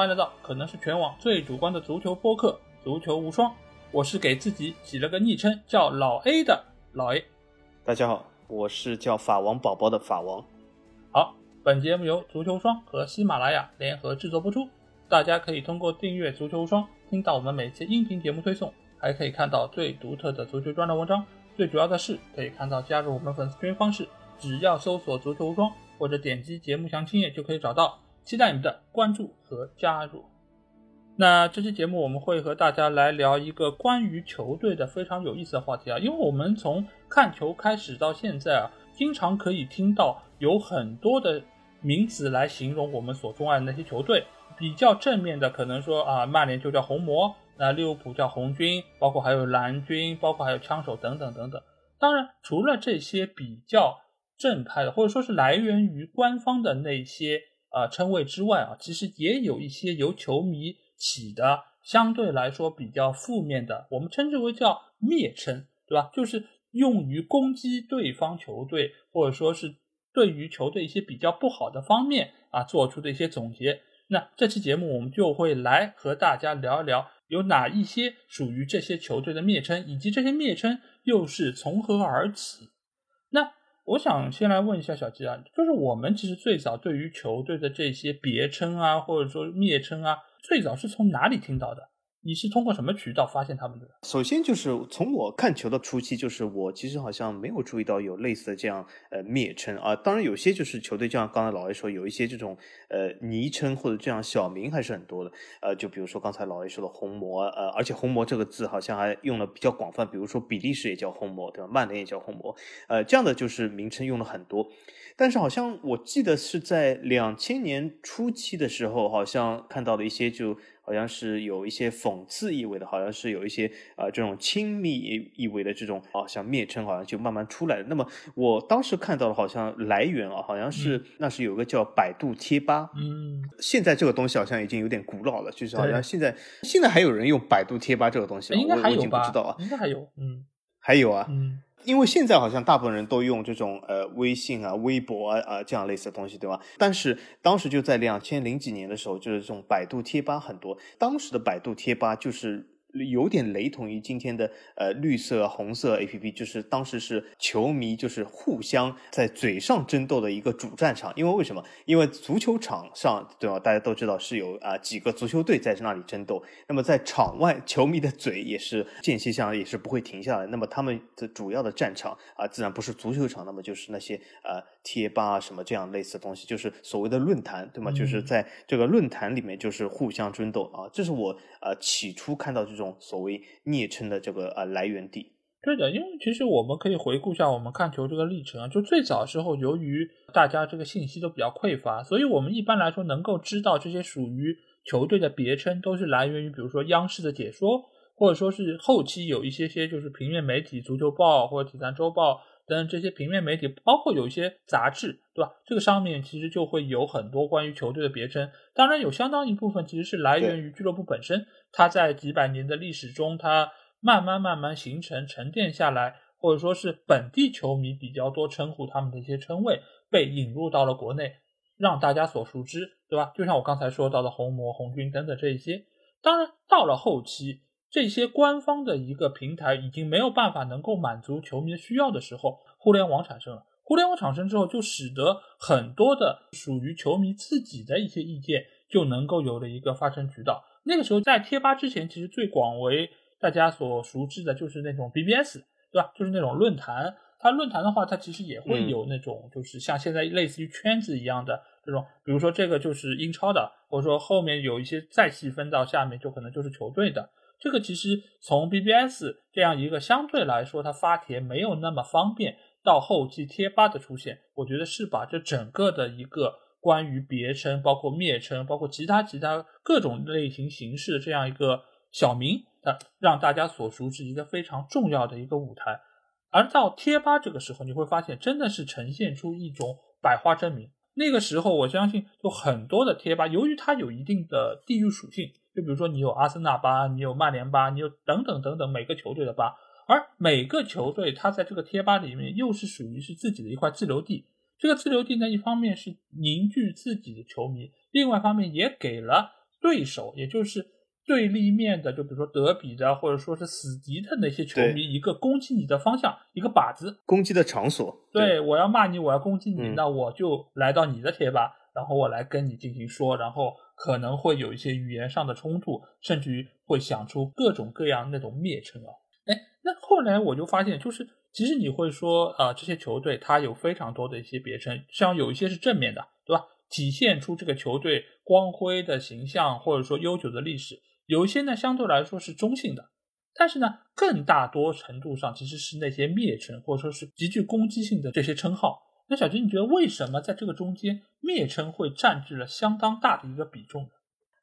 欢迎来到可能是全网最主观的足球播客《足球无双》，我是给自己起了个昵称叫老 A 的老 A。大家好，我是叫法王宝宝的法王。好，本节目由足球双和喜马拉雅联合制作播出，大家可以通过订阅足球无双听到我们每期音频节目推送，还可以看到最独特的足球专栏文章。最主要的是，可以看到加入我们粉丝群方式，只要搜索“足球无双”或者点击节目详情页就可以找到。期待你们的关注和加入。那这期节目我们会和大家来聊一个关于球队的非常有意思的话题啊，因为我们从看球开始到现在啊，经常可以听到有很多的名词来形容我们所钟爱的那些球队。比较正面的可能说啊，曼联就叫红魔，那利物浦叫红军，包括还有蓝军，包括还有枪手等等等等。当然，除了这些比较正派的，或者说是来源于官方的那些。啊，称谓之外啊，其实也有一些由球迷起的相对来说比较负面的，我们称之为叫蔑称，对吧？就是用于攻击对方球队，或者说是对于球队一些比较不好的方面啊做出的一些总结。那这期节目我们就会来和大家聊一聊，有哪一些属于这些球队的蔑称，以及这些蔑称又是从何而起。我想先来问一下小吉啊，就是我们其实最早对于球队的这些别称啊，或者说蔑称啊，最早是从哪里听到的？你是通过什么渠道发现他们的？首先就是从我看球的初期，就是我其实好像没有注意到有类似的这样呃蔑称啊。当然有些就是球队，就像刚才老 A 说，有一些这种呃昵称或者这样小名还是很多的。呃，就比如说刚才老 A 说的红魔，呃，而且红魔这个字好像还用了比较广泛，比如说比利时也叫红魔，对吧？曼联也叫红魔，呃，这样的就是名称用了很多。但是好像我记得是在两千年初期的时候，好像看到了一些就。好像是有一些讽刺意味的，好像是有一些啊这种亲密意味的这种啊像蔑称，好像就慢慢出来了。那么我当时看到的，好像来源啊，好像是那是有个叫百度贴吧。嗯，现在这个东西好像已经有点古老了，就是好像现在现在还有人用百度贴吧这个东西，应该还有吧？不知道啊，应该还有，嗯，还有啊，嗯。因为现在好像大部分人都用这种呃微信啊、微博啊呃这样类似的东西，对吧？但是当时就在两千零几年的时候，就是这种百度贴吧很多，当时的百度贴吧就是。有点雷同于今天的呃绿色红色 A P P，就是当时是球迷就是互相在嘴上争斗的一个主战场。因为为什么？因为足球场上对吧？大家都知道是有啊几个足球队在那里争斗。那么在场外，球迷的嘴也是间歇性也是不会停下来。那么他们的主要的战场啊，自然不是足球场，那么就是那些呃贴吧什么这样类似的东西，就是所谓的论坛，对吗？就是在这个论坛里面就是互相争斗啊。这是我呃起初看到这种。种所谓昵称的这个呃来源地，对的，因为其实我们可以回顾一下我们看球这个历程啊，就最早时候，由于大家这个信息都比较匮乏，所以我们一般来说能够知道这些属于球队的别称，都是来源于比如说央视的解说，或者说是后期有一些些就是平面媒体，足球报或者体坛周报。等这些平面媒体，包括有一些杂志，对吧？这个上面其实就会有很多关于球队的别称。当然，有相当一部分其实是来源于俱乐部本身，它在几百年的历史中，它慢慢慢慢形成、沉淀下来，或者说是本地球迷比较多称呼他们的一些称谓，被引入到了国内，让大家所熟知，对吧？就像我刚才说到的红魔、红军等等这一些。当然，到了后期。这些官方的一个平台已经没有办法能够满足球迷的需要的时候，互联网产生了。互联网产生之后，就使得很多的属于球迷自己的一些意见就能够有了一个发声渠道。那个时候，在贴吧之前，其实最广为大家所熟知的就是那种 BBS，对吧？就是那种论坛。它论坛的话，它其实也会有那种，就是像现在类似于圈子一样的这种，比如说这个就是英超的，或者说后面有一些再细分到下面，就可能就是球队的。这个其实从 BBS 这样一个相对来说它发帖没有那么方便，到后期贴吧的出现，我觉得是把这整个的一个关于别称、包括蔑称、包括其他其他各种类型形式的这样一个小名，啊，让大家所熟知一个非常重要的一个舞台。而到贴吧这个时候，你会发现真的是呈现出一种百花争鸣。那个时候，我相信就很多的贴吧，由于它有一定的地域属性。就比如说，你有阿森纳吧，你有曼联吧，你有等等等等每个球队的吧，而每个球队它在这个贴吧里面又是属于是自己的一块自留地。这个自留地呢，一方面是凝聚自己的球迷，另外一方面也给了对手，也就是对立面的，就比如说德比的，或者说是死敌的那些球迷，一个攻击你的方向，一个靶子，攻击的场所。对，我要骂你，我要攻击你，那我就来到你的贴吧，然后我来跟你进行说，然后可能会有一些语言上的冲突，甚至于会想出各种各样那种蔑称啊。哎，那后来我就发现，就是其实你会说啊，这些球队它有非常多的一些别称，像有一些是正面的，对吧？体现出这个球队光辉的形象，或者说悠久的历史。有一些呢，相对来说是中性的，但是呢，更大多程度上其实是那些蔑称或者说是极具攻击性的这些称号。那小军，你觉得为什么在这个中间，蔑称会占据了相当大的一个比重呢？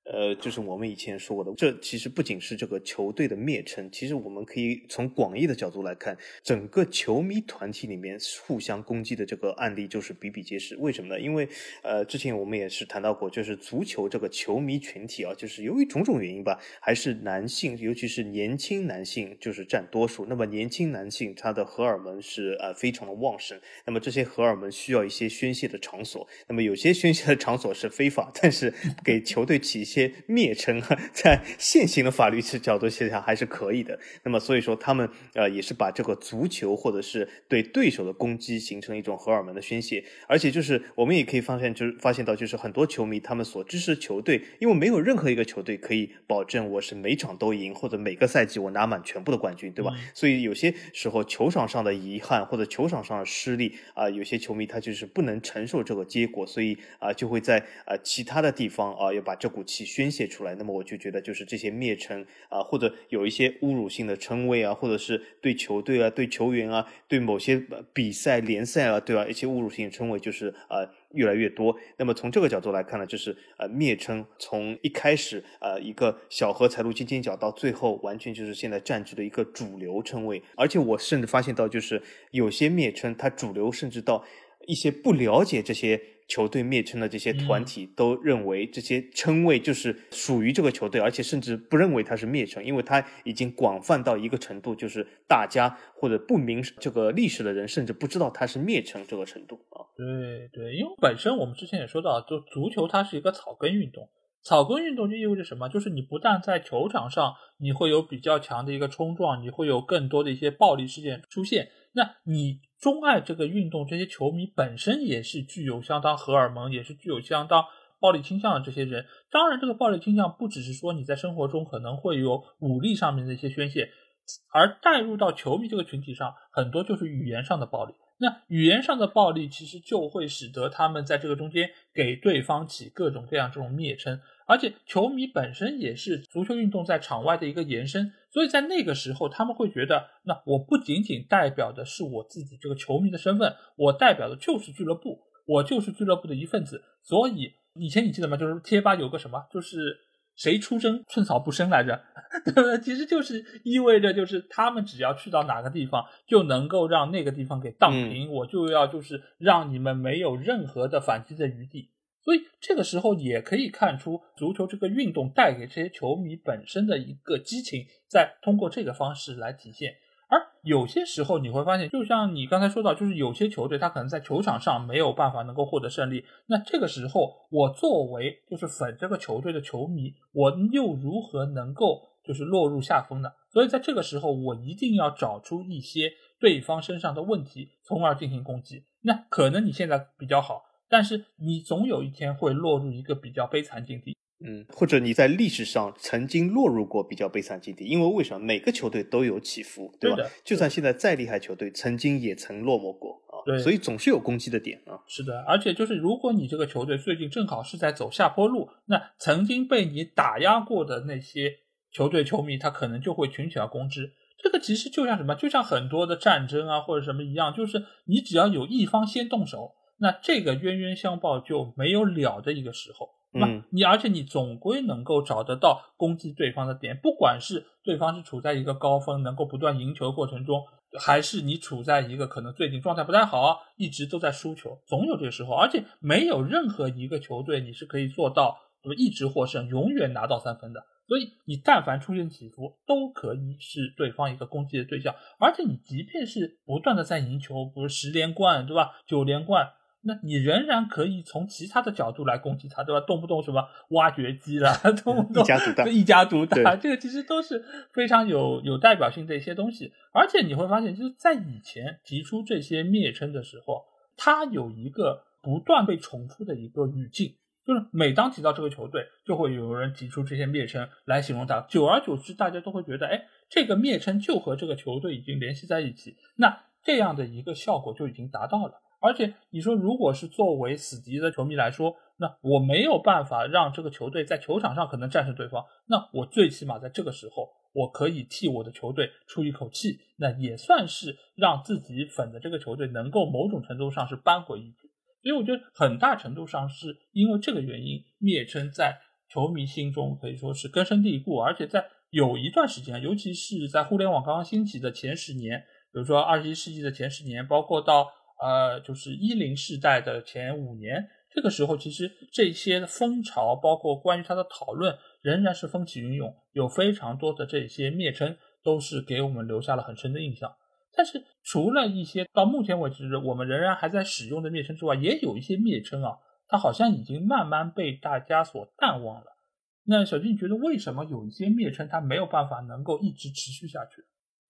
呃，就是我们以前说过的，这其实不仅是这个球队的蔑称，其实我们可以从广义的角度来看，整个球迷团体里面互相攻击的这个案例就是比比皆是。为什么呢？因为呃，之前我们也是谈到过，就是足球这个球迷群体啊，就是由于种种原因吧，还是男性，尤其是年轻男性就是占多数。那么年轻男性他的荷尔蒙是呃非常的旺盛，那么这些荷尔蒙需要一些宣泄的场所，那么有些宣泄的场所是非法，但是给球队起一些。些蔑称啊，在现行的法律角度下还是可以的。那么，所以说他们呃也是把这个足球或者是对对手的攻击形成一种荷尔蒙的宣泄。而且就是我们也可以发现，就是发现到就是很多球迷他们所支持球队，因为没有任何一个球队可以保证我是每场都赢或者每个赛季我拿满全部的冠军，对吧？所以有些时候球场上的遗憾或者球场上的失利啊，有些球迷他就是不能承受这个结果，所以啊就会在呃其他的地方啊要把这股气。宣泄出来，那么我就觉得就是这些蔑称啊，或者有一些侮辱性的称谓啊，或者是对球队啊、对球员啊、对某些比赛联赛啊，对吧？一些侮辱性的称谓就是啊越来越多。那么从这个角度来看呢，就是呃蔑称从一开始呃一个小荷才露尖尖角，到最后完全就是现在占据了一个主流称谓。而且我甚至发现到，就是有些蔑称它主流，甚至到一些不了解这些。球队蔑称的这些团体都认为这些称谓就是属于这个球队，而且甚至不认为它是蔑称，因为它已经广泛到一个程度，就是大家或者不明这个历史的人甚至不知道它是蔑称这个程度啊。对对，因为本身我们之前也说到，就足球它是一个草根运动，草根运动就意味着什么？就是你不但在球场上你会有比较强的一个冲撞，你会有更多的一些暴力事件出现，那你。钟爱这个运动，这些球迷本身也是具有相当荷尔蒙，也是具有相当暴力倾向的这些人。当然，这个暴力倾向不只是说你在生活中可能会有武力上面的一些宣泄，而带入到球迷这个群体上，很多就是语言上的暴力。那语言上的暴力，其实就会使得他们在这个中间给对方起各种各样这种蔑称。而且球迷本身也是足球运动在场外的一个延伸，所以在那个时候他们会觉得，那我不仅仅代表的是我自己这个球迷的身份，我代表的就是俱乐部，我就是俱乐部的一份子。所以以前你记得吗？就是贴吧有个什么，就是谁出征寸草不生来着，对不对？其实就是意味着就是他们只要去到哪个地方，就能够让那个地方给荡平，我就要就是让你们没有任何的反击的余地。所以这个时候也可以看出，足球这个运动带给这些球迷本身的一个激情，在通过这个方式来体现。而有些时候你会发现，就像你刚才说到，就是有些球队他可能在球场上没有办法能够获得胜利，那这个时候我作为就是粉这个球队的球迷，我又如何能够就是落入下风呢？所以在这个时候，我一定要找出一些对方身上的问题，从而进行攻击。那可能你现在比较好。但是你总有一天会落入一个比较悲惨境地，嗯，或者你在历史上曾经落入过比较悲惨境地，因为为什么每个球队都有起伏，对吧？就算现在再厉害球队，曾经也曾落寞过啊，对，所以总是有攻击的点啊。是的，而且就是如果你这个球队最近正好是在走下坡路，那曾经被你打压过的那些球队球迷，他可能就会群起而攻之。这个其实就像什么？就像很多的战争啊或者什么一样，就是你只要有一方先动手。那这个冤冤相报就没有了的一个时候，对吧？你而且你总归能够找得到攻击对方的点，不管是对方是处在一个高峰，能够不断赢球过程中，还是你处在一个可能最近状态不太好，一直都在输球，总有这个时候。而且没有任何一个球队你是可以做到？一直获胜，永远拿到三分的。所以你但凡出现起伏，都可以是对方一个攻击的对象。而且你即便是不断的在赢球，不是十连冠，对吧？九连冠。那你仍然可以从其他的角度来攻击他，对吧？动不动什么挖掘机啦，动不动一家独大，一家独大，这个其实都是非常有有代表性的一些东西。而且你会发现，就是在以前提出这些蔑称的时候，它有一个不断被重复的一个语境，就是每当提到这个球队，就会有人提出这些蔑称来形容他。久而久之，大家都会觉得，哎，这个蔑称就和这个球队已经联系在一起，那这样的一个效果就已经达到了。而且你说，如果是作为死敌的球迷来说，那我没有办法让这个球队在球场上可能战胜对方，那我最起码在这个时候，我可以替我的球队出一口气，那也算是让自己粉的这个球队能够某种程度上是扳回一局。所以我觉得很大程度上是因为这个原因，蔑称在球迷心中可以说是根深蒂固，而且在有一段时间，尤其是在互联网刚刚兴起的前十年，比如说二十一世纪的前十年，包括到。呃，就是一零世代的前五年，这个时候其实这些风潮，包括关于它的讨论，仍然是风起云涌，有非常多的这些蔑称，都是给我们留下了很深的印象。但是除了一些到目前为止我们仍然还在使用的蔑称之外，也有一些蔑称啊，它好像已经慢慢被大家所淡忘了。那小金，你觉得为什么有一些蔑称它没有办法能够一直持续下去？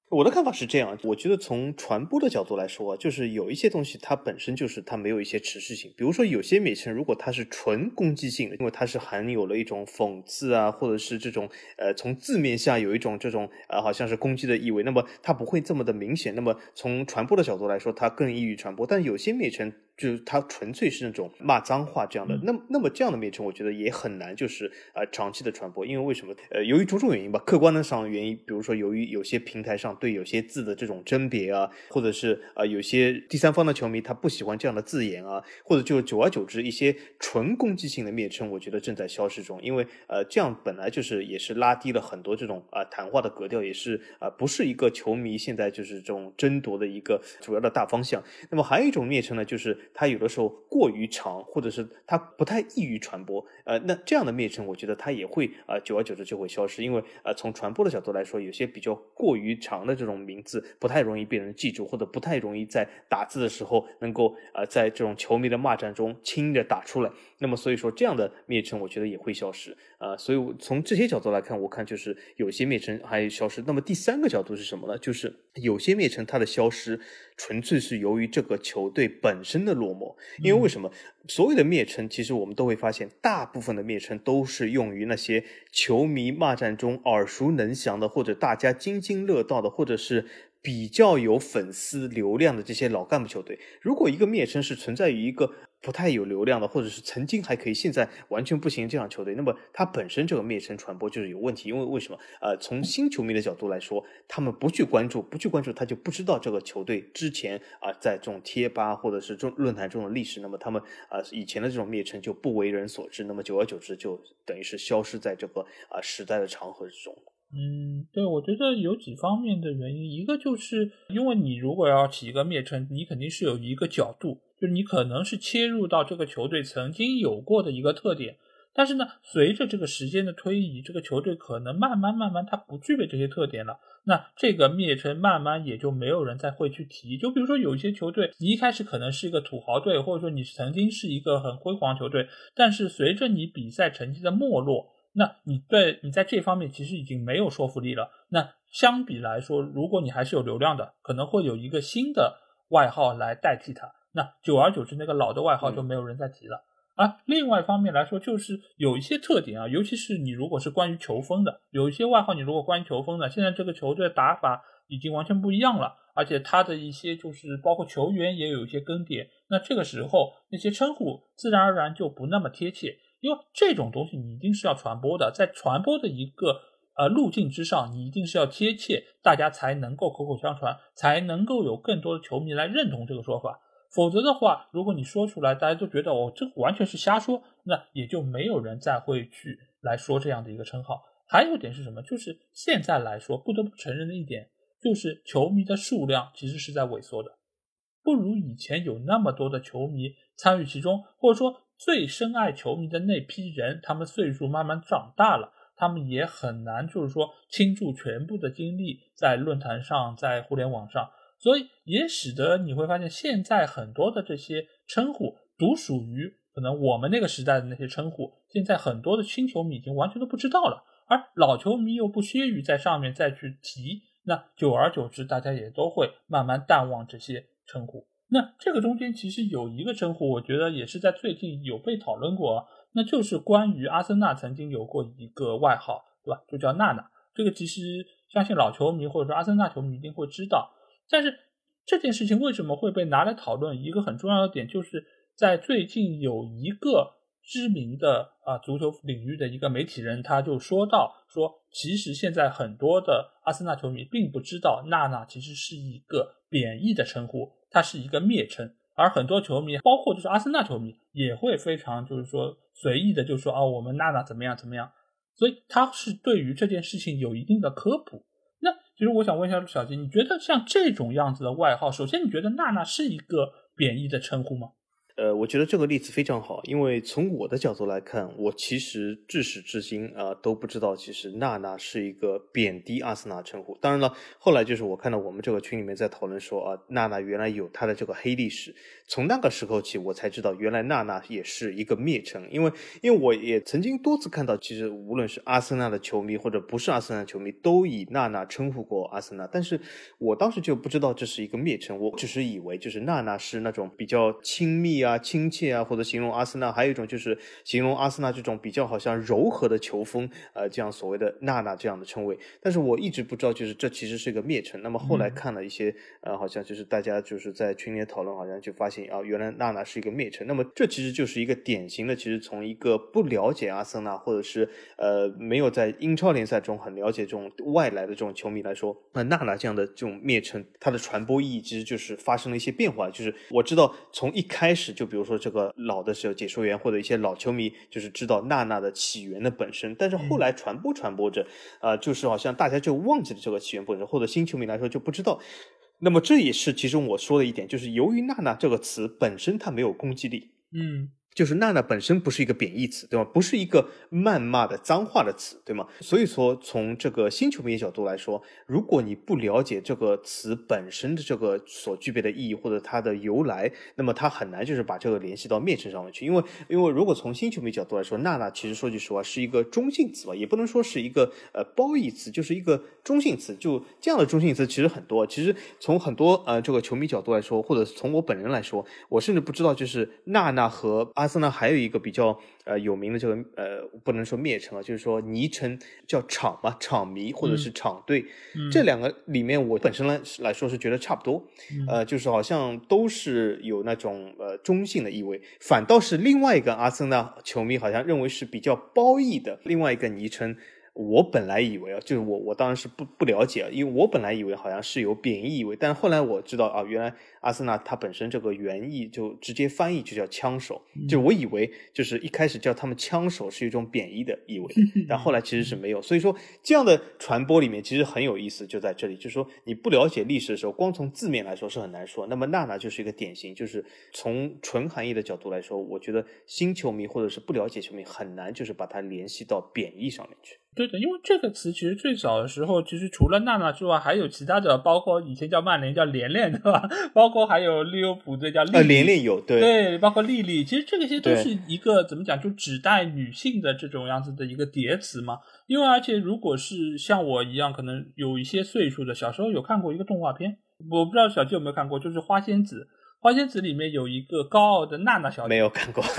我的看法是这样，我觉得从传播的角度来说，就是有一些东西它本身就是它没有一些持续性。比如说有些美称，如果它是纯攻击性的，因为它是含有了一种讽刺啊，或者是这种呃从字面下有一种这种呃好像是攻击的意味，那么它不会这么的明显。那么从传播的角度来说，它更易于传播。但有些美称。就是他纯粹是那种骂脏话这样的，那那么这样的蔑称，我觉得也很难，就是呃长期的传播，因为为什么？呃，由于种种原因吧，客观的上原因，比如说由于有些平台上对有些字的这种甄别啊，或者是呃有些第三方的球迷他不喜欢这样的字眼啊，或者就久而久之，一些纯攻击性的蔑称，我觉得正在消失中，因为呃这样本来就是也是拉低了很多这种啊谈话的格调，也是啊不是一个球迷现在就是这种争夺的一个主要的大方向。那么还有一种蔑称呢，就是。它有的时候过于长，或者是它不太易于传播，呃，那这样的蔑称，我觉得它也会啊，久而久之就会消失，因为呃，从传播的角度来说，有些比较过于长的这种名字，不太容易被人记住，或者不太容易在打字的时候能够呃，在这种球迷的骂战中轻易的打出来。那么所以说，这样的蔑称，我觉得也会消失啊。所以从这些角度来看，我看就是有些蔑称还消失。那么第三个角度是什么呢？就是有些蔑称它的消失，纯粹是由于这个球队本身的落寞。因为为什么？所有的蔑称，其实我们都会发现，大部部分的蔑称都是用于那些球迷骂战中耳熟能详的，或者大家津津乐道的，或者是。比较有粉丝流量的这些老干部球队，如果一个蔑称是存在于一个不太有流量的，或者是曾经还可以，现在完全不行这样球队，那么它本身这个蔑称传播就是有问题。因为为什么？呃，从新球迷的角度来说，他们不去关注，不去关注，他就不知道这个球队之前啊在这种贴吧或者是这种论坛中的历史，那么他们啊以前的这种蔑称就不为人所知，那么久而久之就等于是消失在这个啊时代的长河之中。嗯，对，我觉得有几方面的原因，一个就是因为你如果要起一个蔑称，你肯定是有一个角度，就是你可能是切入到这个球队曾经有过的一个特点，但是呢，随着这个时间的推移，这个球队可能慢慢慢慢它不具备这些特点了，那这个蔑称慢慢也就没有人再会去提。就比如说有一些球队，你一开始可能是一个土豪队，或者说你曾经是一个很辉煌球队，但是随着你比赛成绩的没落。那你对你在这方面其实已经没有说服力了。那相比来说，如果你还是有流量的，可能会有一个新的外号来代替它。那久而久之，那个老的外号就没有人再提了。啊，另外一方面来说，就是有一些特点啊，尤其是你如果是关于球风的，有一些外号，你如果关于球风的，现在这个球队打法已经完全不一样了，而且他的一些就是包括球员也有一些更迭，那这个时候那些称呼自然而然就不那么贴切。因为这种东西你一定是要传播的，在传播的一个呃路径之上，你一定是要贴切，大家才能够口口相传，才能够有更多的球迷来认同这个说法。否则的话，如果你说出来，大家都觉得哦，这完全是瞎说，那也就没有人再会去来说这样的一个称号。还有一点是什么？就是现在来说，不得不承认的一点，就是球迷的数量其实是在萎缩的，不如以前有那么多的球迷参与其中，或者说。最深爱球迷的那批人，他们岁数慢慢长大了，他们也很难，就是说倾注全部的精力在论坛上，在互联网上，所以也使得你会发现，现在很多的这些称呼，独属于可能我们那个时代的那些称呼，现在很多的新球迷已经完全都不知道了，而老球迷又不屑于在上面再去提，那久而久之，大家也都会慢慢淡忘这些称呼。那这个中间其实有一个称呼，我觉得也是在最近有被讨论过，那就是关于阿森纳曾经有过一个外号，对吧？就叫娜娜。这个其实相信老球迷或者说阿森纳球迷一定会知道。但是这件事情为什么会被拿来讨论？一个很重要的点就是在最近有一个知名的啊足球领域的一个媒体人，他就说到说，其实现在很多的阿森纳球迷并不知道娜娜其实是一个贬义的称呼。它是一个蔑称，而很多球迷，包括就是阿森纳球迷，也会非常就是说随意的就说啊，我们娜娜怎么样怎么样，所以他是对于这件事情有一定的科普。那其实我想问一下小金，你觉得像这种样子的外号，首先你觉得娜娜是一个贬义的称呼吗？呃，我觉得这个例子非常好，因为从我的角度来看，我其实至始至今啊都不知道，其实娜娜是一个贬低阿森纳称呼。当然了，后来就是我看到我们这个群里面在讨论说啊，娜娜原来有她的这个黑历史。从那个时候起，我才知道原来娜娜也是一个蔑称，因为因为我也曾经多次看到，其实无论是阿森纳的球迷或者不是阿森纳球迷，都以娜娜称呼过阿森纳，但是我当时就不知道这是一个蔑称，我只是以为就是娜娜是那种比较亲密啊、亲切啊，或者形容阿森纳，还有一种就是形容阿森纳这种比较好像柔和的球风，呃，这样所谓的娜娜这样的称谓，但是我一直不知道就是这其实是一个蔑称。那么后来看了一些，呃，好像就是大家就是在群里讨论，好像就发现。啊，原来娜娜是一个蔑称，那么这其实就是一个典型的，其实从一个不了解阿森纳，或者是呃没有在英超联赛中很了解这种外来的这种球迷来说，那娜娜这样的这种蔑称，它的传播意义其实就是发生了一些变化。就是我知道从一开始，就比如说这个老的时候解说员或者一些老球迷，就是知道娜娜的起源的本身，但是后来传播传播着，呃，就是好像大家就忘记了这个起源本身，或者新球迷来说就不知道。那么这也是其中我说的一点，就是由于“娜娜”这个词本身它没有攻击力，嗯。就是娜娜本身不是一个贬义词，对吗？不是一个谩骂的脏话的词，对吗？所以说，从这个新球迷角度来说，如果你不了解这个词本身的这个所具备的意义或者它的由来，那么它很难就是把这个联系到蔑称上面去。因为，因为如果从新球迷角度来说，娜娜其实说句实话是一个中性词吧，也不能说是一个呃褒义词，就是一个中性词。就这样的中性词其实很多。其实从很多呃这个球迷角度来说，或者从我本人来说，我甚至不知道就是娜娜和阿。阿森纳还有一个比较呃有名的这个呃不能说蔑称啊，就是说昵称叫场嘛，场迷或者是场队，这两个里面我本身来来说是觉得差不多，呃，就是好像都是有那种呃中性的意味，反倒是另外一个阿森纳球迷好像认为是比较褒义的另外一个昵称。我本来以为啊，就是我我当然是不不了解啊，因为我本来以为好像是有贬义意味，但是后来我知道啊，原来阿森纳它本身这个原意就直接翻译就叫枪手，就我以为就是一开始叫他们枪手是一种贬义的意味，但后来其实是没有，所以说这样的传播里面其实很有意思，就在这里，就是说你不了解历史的时候，光从字面来说是很难说。那么娜娜就是一个典型，就是从纯含义的角度来说，我觉得新球迷或者是不了解球迷很难就是把它联系到贬义上面去。对的，因为这个词其实最早的时候，其实除了娜娜之外，还有其他的，包括以前叫曼联叫连连，对吧？包括还有利物浦这叫丽连连有对对，包括丽丽，其实这个些都是一个怎么讲，就指代女性的这种样子的一个叠词嘛。因为而且如果是像我一样，可能有一些岁数的，小时候有看过一个动画片，我不知道小季有没有看过，就是花仙子。花仙子里面有一个高傲的娜娜小姐，没有看过。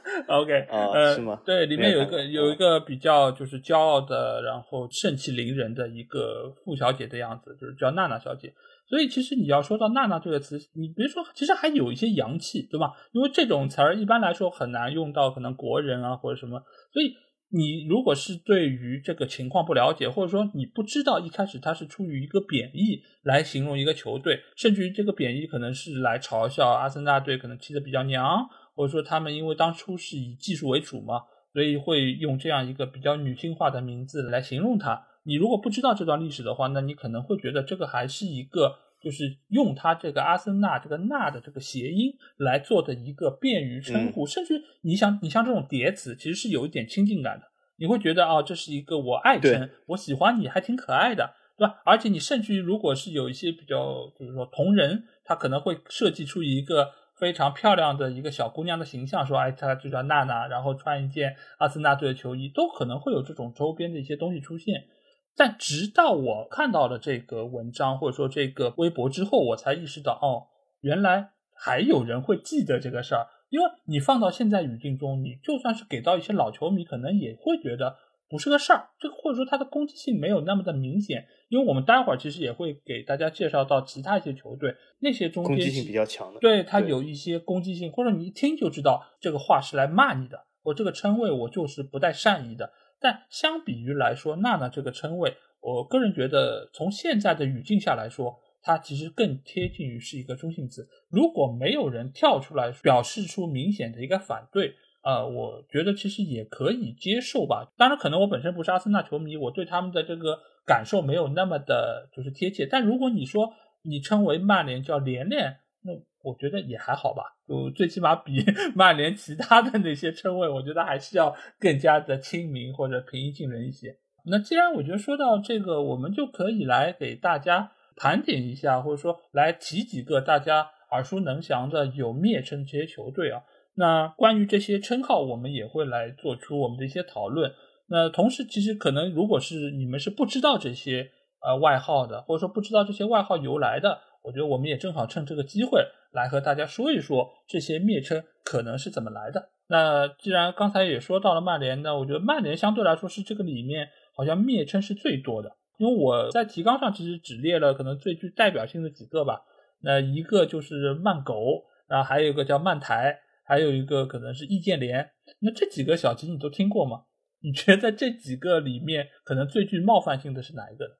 OK，呃，是吗？对，里面有一个有一个比较就是骄傲的，然后盛气凌人的一个富小姐的样子，就是叫娜娜小姐。所以其实你要说到娜娜这个词，你别说，其实还有一些洋气，对吧？因为这种词儿一般来说很难用到可能国人啊或者什么，所以。你如果是对于这个情况不了解，或者说你不知道一开始它是出于一个贬义来形容一个球队，甚至于这个贬义可能是来嘲笑阿森纳队可能踢得比较娘，或者说他们因为当初是以技术为主嘛，所以会用这样一个比较女性化的名字来形容它。你如果不知道这段历史的话，那你可能会觉得这个还是一个。就是用它这个阿森纳这个“纳”的这个谐音来做的一个便于称呼，甚至你想，你像这种叠词，其实是有一点亲近感的。你会觉得啊，这是一个我爱称，我喜欢你，还挺可爱的，对吧？而且你甚至于如果是有一些比较，就是说同人，他可能会设计出一个非常漂亮的一个小姑娘的形象，说哎，她就叫娜娜，然后穿一件阿森纳队的球衣，都可能会有这种周边的一些东西出现。但直到我看到了这个文章或者说这个微博之后，我才意识到，哦，原来还有人会记得这个事儿。因为你放到现在语境中，你就算是给到一些老球迷，可能也会觉得不是个事儿。这个或者说它的攻击性没有那么的明显。因为我们待会儿其实也会给大家介绍到其他一些球队，那些中攻击性比较强的，对它有一些攻击性，或者你一听就知道这个话是来骂你的，我这个称谓我就是不带善意的。但相比于来说，娜娜这个称谓。我个人觉得，从现在的语境下来说，它其实更贴近于是一个中性词。如果没有人跳出来表示出明显的一个反对，呃，我觉得其实也可以接受吧。当然，可能我本身不是阿森纳球迷，我对他们的这个感受没有那么的就是贴切。但如果你说你称为曼联叫连连，我觉得也还好吧。就最起码比 曼联其他的那些称谓，我觉得还是要更加的亲民或者平易近人一些。那既然我觉得说到这个，我们就可以来给大家盘点一下，或者说来提几个大家耳熟能详的有蔑称这些球队啊。那关于这些称号，我们也会来做出我们的一些讨论。那同时，其实可能如果是你们是不知道这些呃外号的，或者说不知道这些外号由来的，我觉得我们也正好趁这个机会来和大家说一说这些蔑称可能是怎么来的。那既然刚才也说到了曼联，那我觉得曼联相对来说是这个里面。好像蔑称是最多的，因为我在提纲上其实只列了可能最具代表性的几个吧。那一个就是慢狗，然后还有一个叫慢台，还有一个可能是易建联。那这几个小吉你都听过吗？你觉得在这几个里面可能最具冒犯性的是哪一个呢？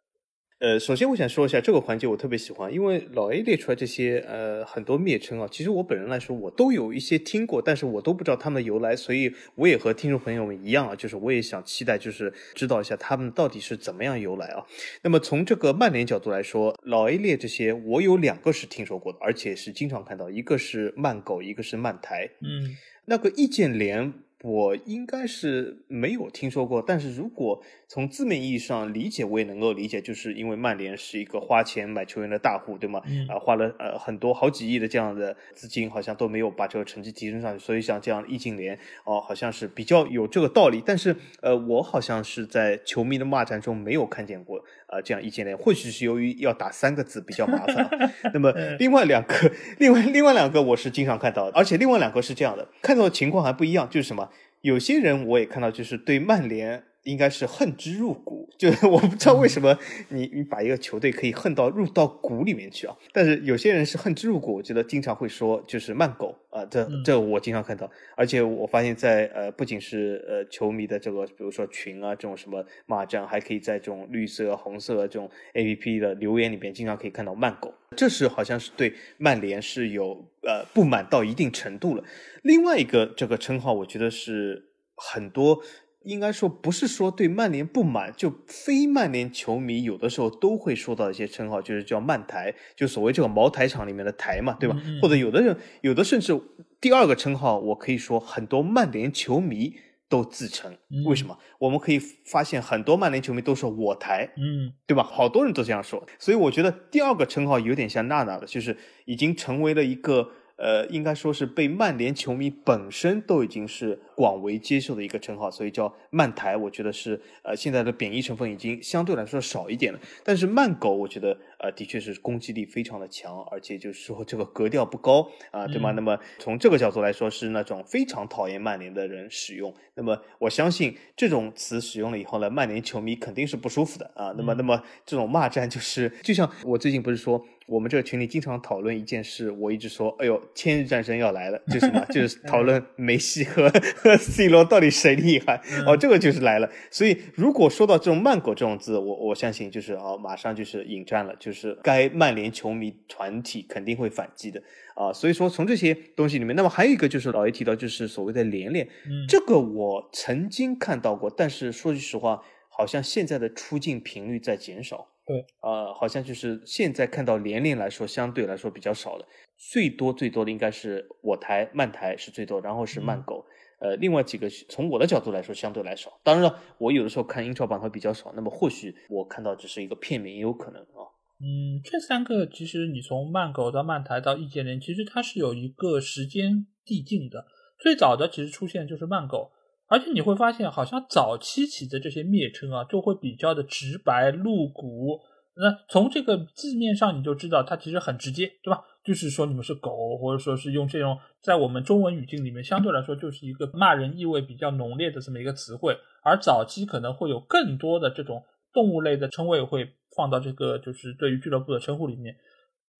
呃，首先我想说一下这个环节，我特别喜欢，因为老 A 列出来这些呃很多蔑称啊，其实我本人来说我都有一些听过，但是我都不知道他们的由来，所以我也和听众朋友们一样啊，就是我也想期待，就是知道一下他们到底是怎么样由来啊。那么从这个曼联角度来说，老 A 列这些我有两个是听说过的，而且是经常看到，一个是曼狗，一个是曼台，嗯，那个易建联。我应该是没有听说过，但是如果从字面意义上理解，我也能够理解，就是因为曼联是一个花钱买球员的大户，对吗？啊，花了呃很多好几亿的这样的资金，好像都没有把这个成绩提升上去，所以像这样易建联哦，好像是比较有这个道理。但是呃，我好像是在球迷的骂战中没有看见过啊这样易建联，或许是由于要打三个字比较麻烦。那么另外两个，另外另外两个我是经常看到，而且另外两个是这样的，看到的情况还不一样，就是什么？有些人我也看到，就是对曼联应该是恨之入骨，就是 我不知道为什么你你把一个球队可以恨到入到骨里面去啊。但是有些人是恨之入骨，我觉得经常会说就是慢狗啊，这这我经常看到，而且我发现，在呃不仅是呃球迷的这个比如说群啊这种什么骂战，还可以在这种绿色、红色这种 A P P 的留言里边，经常可以看到慢狗，这是好像是对曼联是有呃不满到一定程度了。另外一个这个称号，我觉得是很多，应该说不是说对曼联不满，就非曼联球迷有的时候都会说到一些称号，就是叫“曼台”，就所谓这个茅台厂里面的台嘛，对吧？或者有的人有的甚至第二个称号，我可以说很多曼联球迷都自称，为什么？我们可以发现很多曼联球迷都说我台，嗯，对吧？好多人都这样说，所以我觉得第二个称号有点像娜娜的，就是已经成为了一个。呃，应该说是被曼联球迷本身都已经是广为接受的一个称号，所以叫曼台，我觉得是呃现在的贬义成分已经相对来说少一点了。但是曼狗，我觉得呃的确是攻击力非常的强，而且就是 说这个格调不高啊，对吗？那么从这个角度来说，是那种非常讨厌曼联的人使用。那么我相信这种词使用了以后呢，曼联球迷肯定是不舒服的啊。那么那么这种骂战就是就像我最近不是说。我们这个群里经常讨论一件事，我一直说，哎呦，千日战争要来了，就是什么？就是 讨论梅西和和 C 罗到底谁厉害？哦，这个就是来了。所以，如果说到这种“慢狗”这种字，我我相信就是哦，马上就是引战了，就是该曼联球迷团体肯定会反击的啊。所以说，从这些东西里面，那么还有一个就是老爷提到，就是所谓的连连，这个我曾经看到过，但是说句实话，好像现在的出镜频率在减少。对，呃，好像就是现在看到连连来说，相对来说比较少了，最多最多的应该是我台曼台是最多，然后是曼狗，呃，另外几个从我的角度来说相对来少。当然了，我有的时候看英超版会比较少，那么或许我看到只是一个片面，也有可能啊。嗯，这三个其实你从慢狗到慢台到易建联，其实它是有一个时间递进的。最早的其实出现就是慢狗，而且你会发现，好像早期起的这些蔑称啊，就会比较的直白露骨。那从这个字面上你就知道，它其实很直接，对吧？就是说你们是狗，或者说是用这种在我们中文语境里面相对来说就是一个骂人意味比较浓烈的这么一个词汇。而早期可能会有更多的这种动物类的称谓会。放到这个就是对于俱乐部的称呼里面，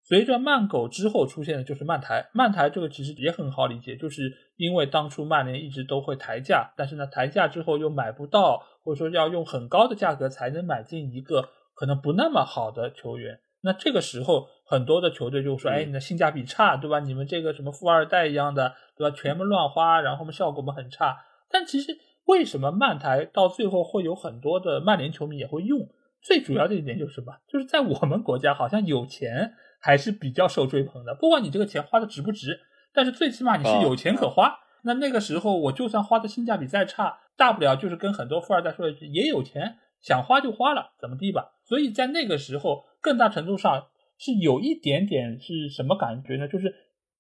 随着曼狗之后出现的就是曼台，曼台这个其实也很好理解，就是因为当初曼联一直都会抬价，但是呢抬价之后又买不到，或者说要用很高的价格才能买进一个可能不那么好的球员，那这个时候很多的球队就说，哎，你的性价比差，对吧？你们这个什么富二代一样的，对吧？全部乱花，然后们效果们很差。但其实为什么曼台到最后会有很多的曼联球迷也会用？最主要的一点就是什么？就是在我们国家，好像有钱还是比较受追捧的。不管你这个钱花的值不值，但是最起码你是有钱可花。那那个时候，我就算花的性价比再差，大不了就是跟很多富二代说一句：也有钱，想花就花了，怎么地吧？所以在那个时候，更大程度上是有一点点是什么感觉呢？就是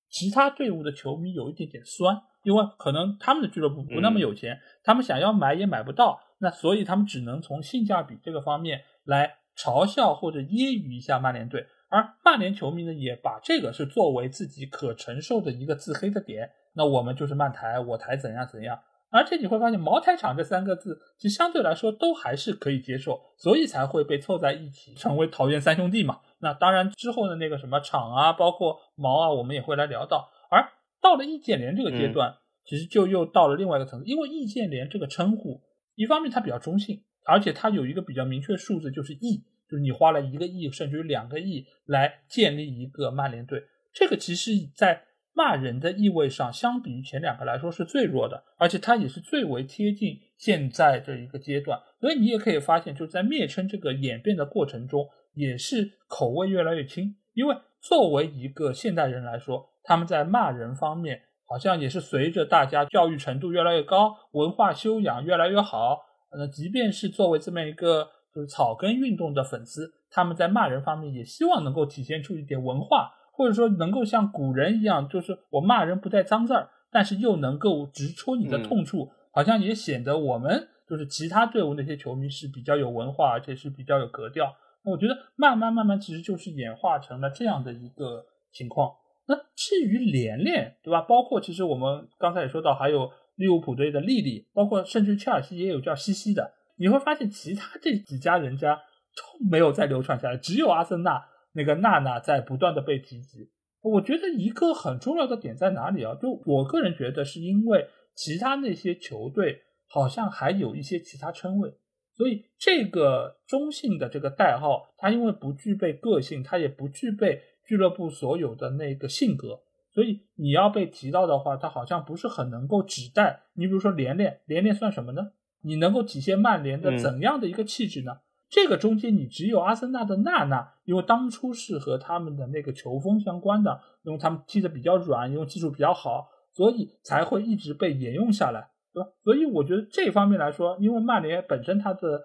其他队伍的球迷有一点点酸，因为可能他们的俱乐部不那么有钱，他们想要买也买不到。那所以他们只能从性价比这个方面来嘲笑或者揶揄一下曼联队，而曼联球迷呢也把这个是作为自己可承受的一个自黑的点。那我们就是曼台，我台怎样怎样。而且你会发现“茅台厂”这三个字，其实相对来说都还是可以接受，所以才会被凑在一起成为桃园三兄弟嘛。那当然之后的那个什么厂啊，包括毛啊，我们也会来聊到。而到了易建联这个阶段，其实就又到了另外一个层次，因为易建联这个称呼。一方面它比较中性，而且它有一个比较明确的数字，就是亿，就是你花了一个亿，甚至于两个亿来建立一个曼联队，这个其实在骂人的意味上，相比于前两个来说是最弱的，而且它也是最为贴近现在这一个阶段。所以你也可以发现，就在蔑称这个演变的过程中，也是口味越来越轻。因为作为一个现代人来说，他们在骂人方面。好像也是随着大家教育程度越来越高，文化修养越来越好，那即便是作为这么一个就是草根运动的粉丝，他们在骂人方面也希望能够体现出一点文化，或者说能够像古人一样，就是我骂人不带脏字儿，但是又能够直戳你的痛处，好像也显得我们就是其他队伍那些球迷是比较有文化，而且是比较有格调。那我觉得慢慢慢慢其实就是演化成了这样的一个情况。那至于连连，对吧？包括其实我们刚才也说到，还有利物浦队的莉莉，包括甚至切尔西也有叫西西的。你会发现，其他这几家人家都没有再流传下来，只有阿森纳那个娜娜在不断的被提及。我觉得一个很重要的点在哪里啊？就我个人觉得，是因为其他那些球队好像还有一些其他称谓，所以这个中性的这个代号，它因为不具备个性，它也不具备。俱乐部所有的那个性格，所以你要被提到的话，他好像不是很能够指代。你比如说连连，连连算什么呢？你能够体现曼联的怎样的一个气质呢？这个中间你只有阿森纳的娜娜，因为当初是和他们的那个球风相关的，因为他们踢得比较软，因为技术比较好，所以才会一直被沿用下来，对吧？所以我觉得这方面来说，因为曼联本身它的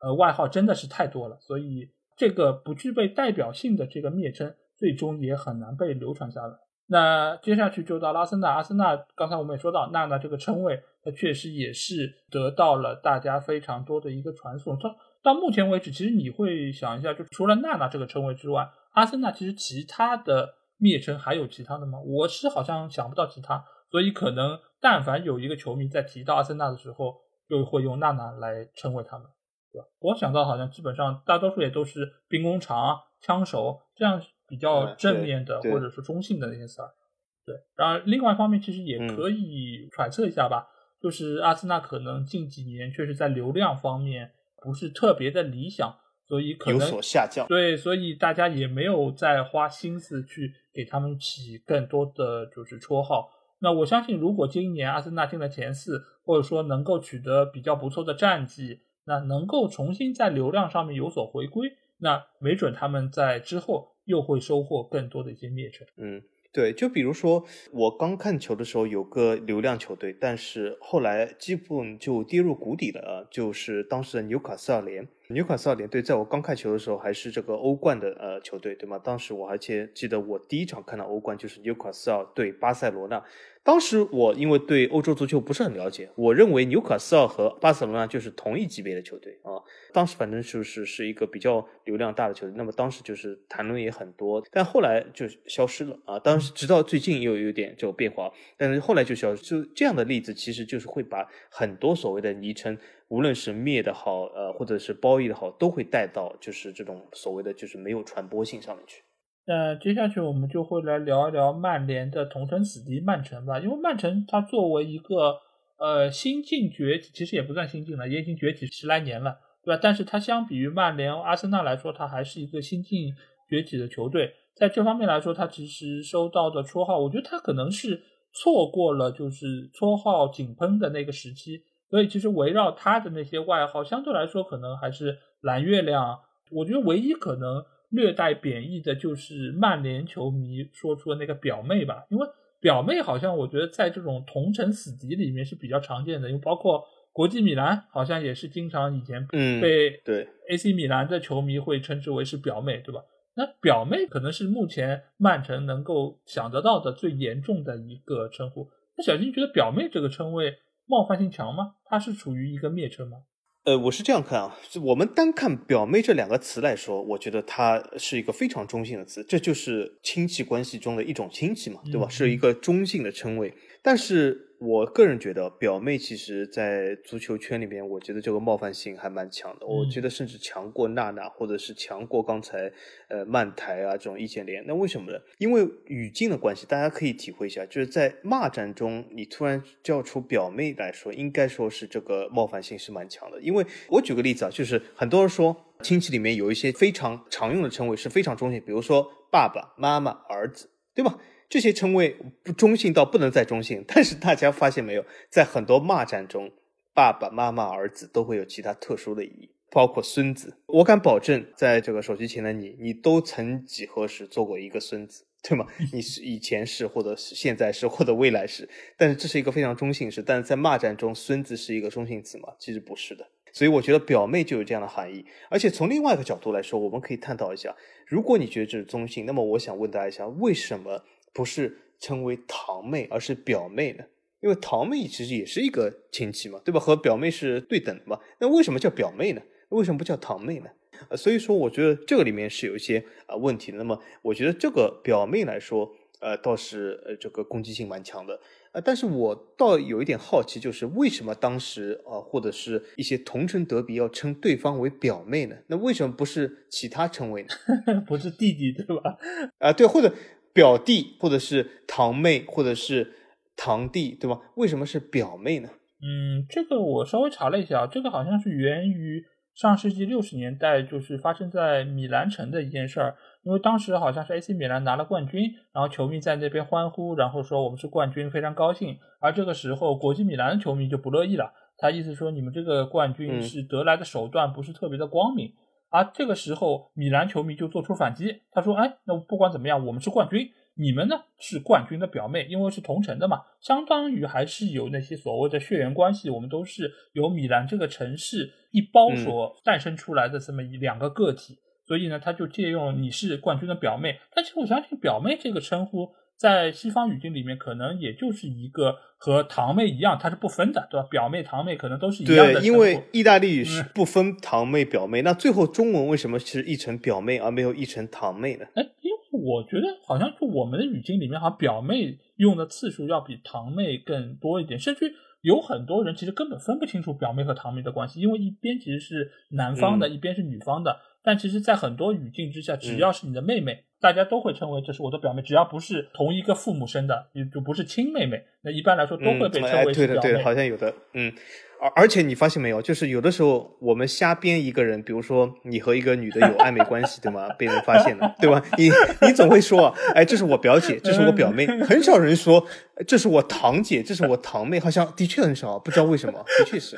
呃外号真的是太多了，所以这个不具备代表性的这个蔑称。最终也很难被流传下来。那接下去就到阿森纳，阿森纳刚才我们也说到，娜娜这个称谓，它确实也是得到了大家非常多的一个传送。到到目前为止，其实你会想一下，就除了娜娜这个称谓之外，阿森纳其实其他的蔑称还有其他的吗？我是好像想不到其他，所以可能但凡有一个球迷在提到阿森纳的时候，就会用娜娜来称谓他们，对吧？我想到好像基本上大多数也都是兵工厂、枪手这样。比较正面的或者说中性的那些词儿，对。然后另外一方面，其实也可以揣测一下吧，就是阿森纳可能近几年确实在流量方面不是特别的理想，所以可能有所下降。对，所以大家也没有再花心思去给他们起更多的就是绰号。那我相信，如果今年阿森纳进了前四，或者说能够取得比较不错的战绩，那能够重新在流量上面有所回归，那没准他们在之后。又会收获更多的一些灭城。嗯，对，就比如说我刚看球的时候有个流量球队，但是后来基本就跌入谷底了，就是当时的纽卡斯尔联。纽卡斯尔联队在我刚看球的时候还是这个欧冠的呃球队，对吗？当时我还记记得我第一场看到欧冠就是纽卡斯尔对巴塞罗那。当时我因为对欧洲足球不是很了解，我认为纽卡斯尔和巴塞罗那就是同一级别的球队啊。当时反正就是是一个比较流量大的球队，那么当时就是谈论也很多，但后来就消失了啊。当时直到最近又有点这种变化，但是后来就消失。就这样的例子，其实就是会把很多所谓的昵称，无论是灭的好，呃，或者是褒义的好，都会带到就是这种所谓的就是没有传播性上面去。那接下去我们就会来聊一聊曼联的同城死敌曼城吧，因为曼城它作为一个呃新晋崛起，其实也不算新晋了，也已经崛起十来年了，对吧？但是它相比于曼联、阿森纳来说，它还是一个新晋崛起的球队，在这方面来说，它其实收到的绰号，我觉得它可能是错过了就是绰号井喷的那个时期，所以其实围绕他的那些外号，相对来说可能还是蓝月亮。我觉得唯一可能。略带贬义的，就是曼联球迷说出的那个“表妹”吧，因为“表妹”好像我觉得在这种同城死敌里面是比较常见的，因为包括国际米兰好像也是经常以前被对 AC 米兰的球迷会称之为是“表妹”，对吧？那“表妹”可能是目前曼城能够想得到的最严重的一个称呼。那小金觉得“表妹”这个称谓冒犯性强吗？它是处于一个蔑称吗？呃，我是这样看啊，我们单看“表妹”这两个词来说，我觉得它是一个非常中性的词，这就是亲戚关系中的一种亲戚嘛，对吧？是一个中性的称谓，但是。我个人觉得，表妹其实，在足球圈里面，我觉得这个冒犯性还蛮强的。我觉得甚至强过娜娜，或者是强过刚才呃曼台啊这种易建联。那为什么呢？因为语境的关系，大家可以体会一下，就是在骂战中，你突然叫出表妹来说，应该说是这个冒犯性是蛮强的。因为我举个例子啊，就是很多人说亲戚里面有一些非常常用的称谓是非常中性，比如说爸爸妈妈、儿子，对吧？这些称谓不中性到不能再中性，但是大家发现没有，在很多骂战中，爸爸妈妈、儿子都会有其他特殊的意义，包括孙子。我敢保证，在这个手机前的你，你都曾几何时做过一个孙子，对吗？你是以前是，或者是现在是，或者未来是。但是这是一个非常中性词，但是在骂战中，孙子是一个中性词吗？其实不是的。所以我觉得表妹就有这样的含义。而且从另外一个角度来说，我们可以探讨一下：如果你觉得这是中性，那么我想问大家一下，为什么？不是称为堂妹，而是表妹呢？因为堂妹其实也是一个亲戚嘛，对吧？和表妹是对等的嘛。那为什么叫表妹呢？为什么不叫堂妹呢？呃，所以说我觉得这个里面是有一些啊问题的。那么我觉得这个表妹来说，呃，倒是呃这个攻击性蛮强的。呃，但是我倒有一点好奇，就是为什么当时啊，或者是一些同城德比要称对方为表妹呢？那为什么不是其他称谓呢？不是弟弟对吧？啊，对，或者。表弟，或者是堂妹，或者是堂弟，对吧？为什么是表妹呢？嗯，这个我稍微查了一下，这个好像是源于上世纪六十年代，就是发生在米兰城的一件事儿。因为当时好像是 AC 米兰拿了冠军，然后球迷在那边欢呼，然后说我们是冠军，非常高兴。而这个时候，国际米兰的球迷就不乐意了，他意思说你们这个冠军是得来的手段不是特别的光明。而这个时候，米兰球迷就做出反击，他说：“哎，那不管怎么样，我们是冠军，你们呢是冠军的表妹，因为是同城的嘛，相当于还是有那些所谓的血缘关系，我们都是由米兰这个城市一包所诞生出来的这么一两个个体，所以呢，他就借用你是冠军的表妹。但其实我相信，表妹这个称呼。”在西方语境里面，可能也就是一个和堂妹一样，它是不分的，对吧？表妹、堂妹可能都是一样的。对，因为意大利语是不分堂妹、表妹，那最后中文为什么是译成表妹而没有译成堂妹呢？哎，因为我觉得好像就我们的语境里面，好像表妹用的次数要比堂妹更多一点，甚至有很多人其实根本分不清楚表妹和堂妹的关系，因为一边其实是男方的，一边是女方的。但其实，在很多语境之下，只要是你的妹妹，大家都会称为这是我的表妹。只要不是同一个父母生的，也就不是亲妹妹，那一般来说都会被称为表妹。对的，对的，好像有的，嗯。而而且你发现没有，就是有的时候我们瞎编一个人，比如说你和一个女的有暧昧关系，对吗？被人发现了，对吧？你你总会说，哎，这是我表姐，这是我表妹，很少人说这是我堂姐，这是我堂妹，好像的确很少，不知道为什么，的确是。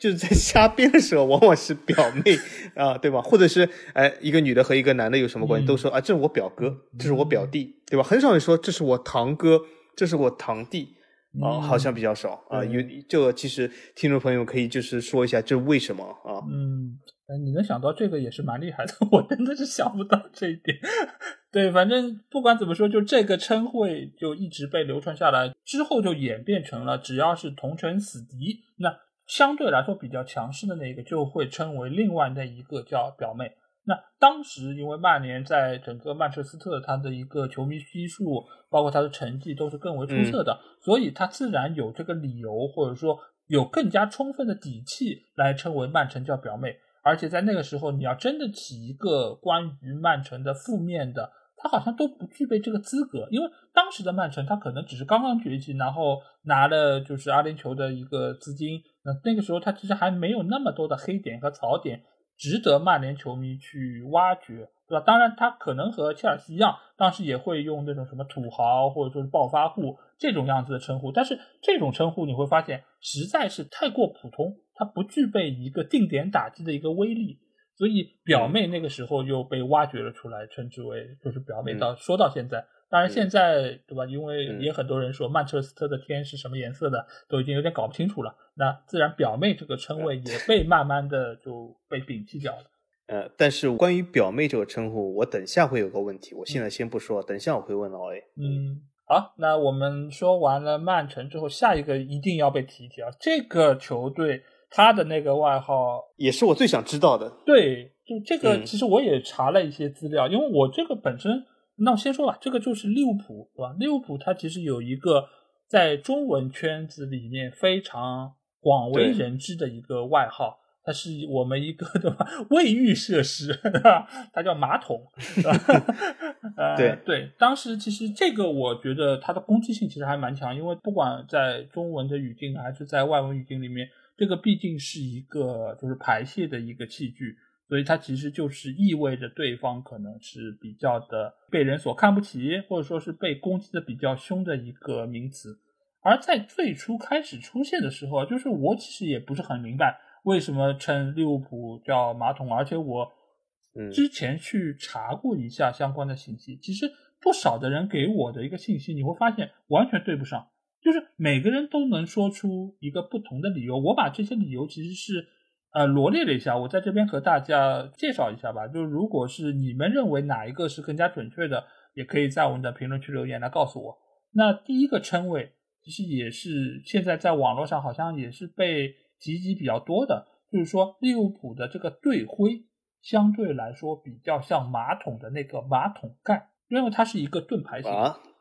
就是在瞎编的时候，往往是表妹啊，对吧？或者是哎，一个女的和一个男的有什么关系，都说啊，这是我表哥，这是我表弟，对吧？很少人说这是我堂哥，这是我堂弟。啊，好像比较少啊。有这个，其实听众朋友可以就是说一下，这为什么啊？嗯，你能想到这个也是蛮厉害的，我真的是想不到这一点。对，反正不管怎么说，就这个称谓就一直被流传下来，之后就演变成了，只要是同城死敌，那相对来说比较强势的那个就会称为另外那一个叫表妹。那当时因为曼联在整个曼彻斯特，他的一个球迷基数，包括他的成绩都是更为出色的，所以他自然有这个理由，或者说有更加充分的底气来称为曼城叫表妹。而且在那个时候，你要真的起一个关于曼城的负面的，他好像都不具备这个资格，因为当时的曼城他可能只是刚刚崛起，然后拿了就是阿联酋的一个资金，那那个时候他其实还没有那么多的黑点和槽点。值得曼联球迷去挖掘，对吧？当然，他可能和切尔西一样，当时也会用那种什么土豪或者说是暴发户这种样子的称呼，但是这种称呼你会发现实在是太过普通，它不具备一个定点打击的一个威力，所以表妹那个时候又被挖掘了出来，称之为就是表妹。到说到现在。当然，现在对吧？因为也很多人说曼彻斯特的天是什么颜色的，都已经有点搞不清楚了。那自然表妹这个称谓也被慢慢的就被摒弃掉了。呃，但是关于表妹这个称呼，我等下会有个问题，我现在先不说，等下我会问老 A。嗯，好，那我们说完了曼城之后，下一个一定要被提一提啊，这个球队他的那个外号也是我最想知道的。对，就这个，其实我也查了一些资料，因为我这个本身。那我先说吧，这个就是利物浦，对吧？利物浦它其实有一个在中文圈子里面非常广为人知的一个外号，它是我们一个对吧？卫浴设施，对吧？它叫马桶，对吧？对 对，当时其实这个我觉得它的攻击性其实还蛮强，因为不管在中文的语境还是在外文语境里面，这个毕竟是一个就是排泄的一个器具。所以它其实就是意味着对方可能是比较的被人所看不起，或者说是被攻击的比较凶的一个名词。而在最初开始出现的时候，就是我其实也不是很明白为什么称利物浦叫马桶，而且我之前去查过一下相关的信息，其实不少的人给我的一个信息，你会发现完全对不上，就是每个人都能说出一个不同的理由。我把这些理由其实是。呃，罗列了一下，我在这边和大家介绍一下吧。就是如果是你们认为哪一个是更加准确的，也可以在我们的评论区留言来告诉我。那第一个称谓其实也是现在在网络上好像也是被提及比较多的，就是说利物浦的这个队徽相对来说比较像马桶的那个马桶盖，因为它是一个盾牌形。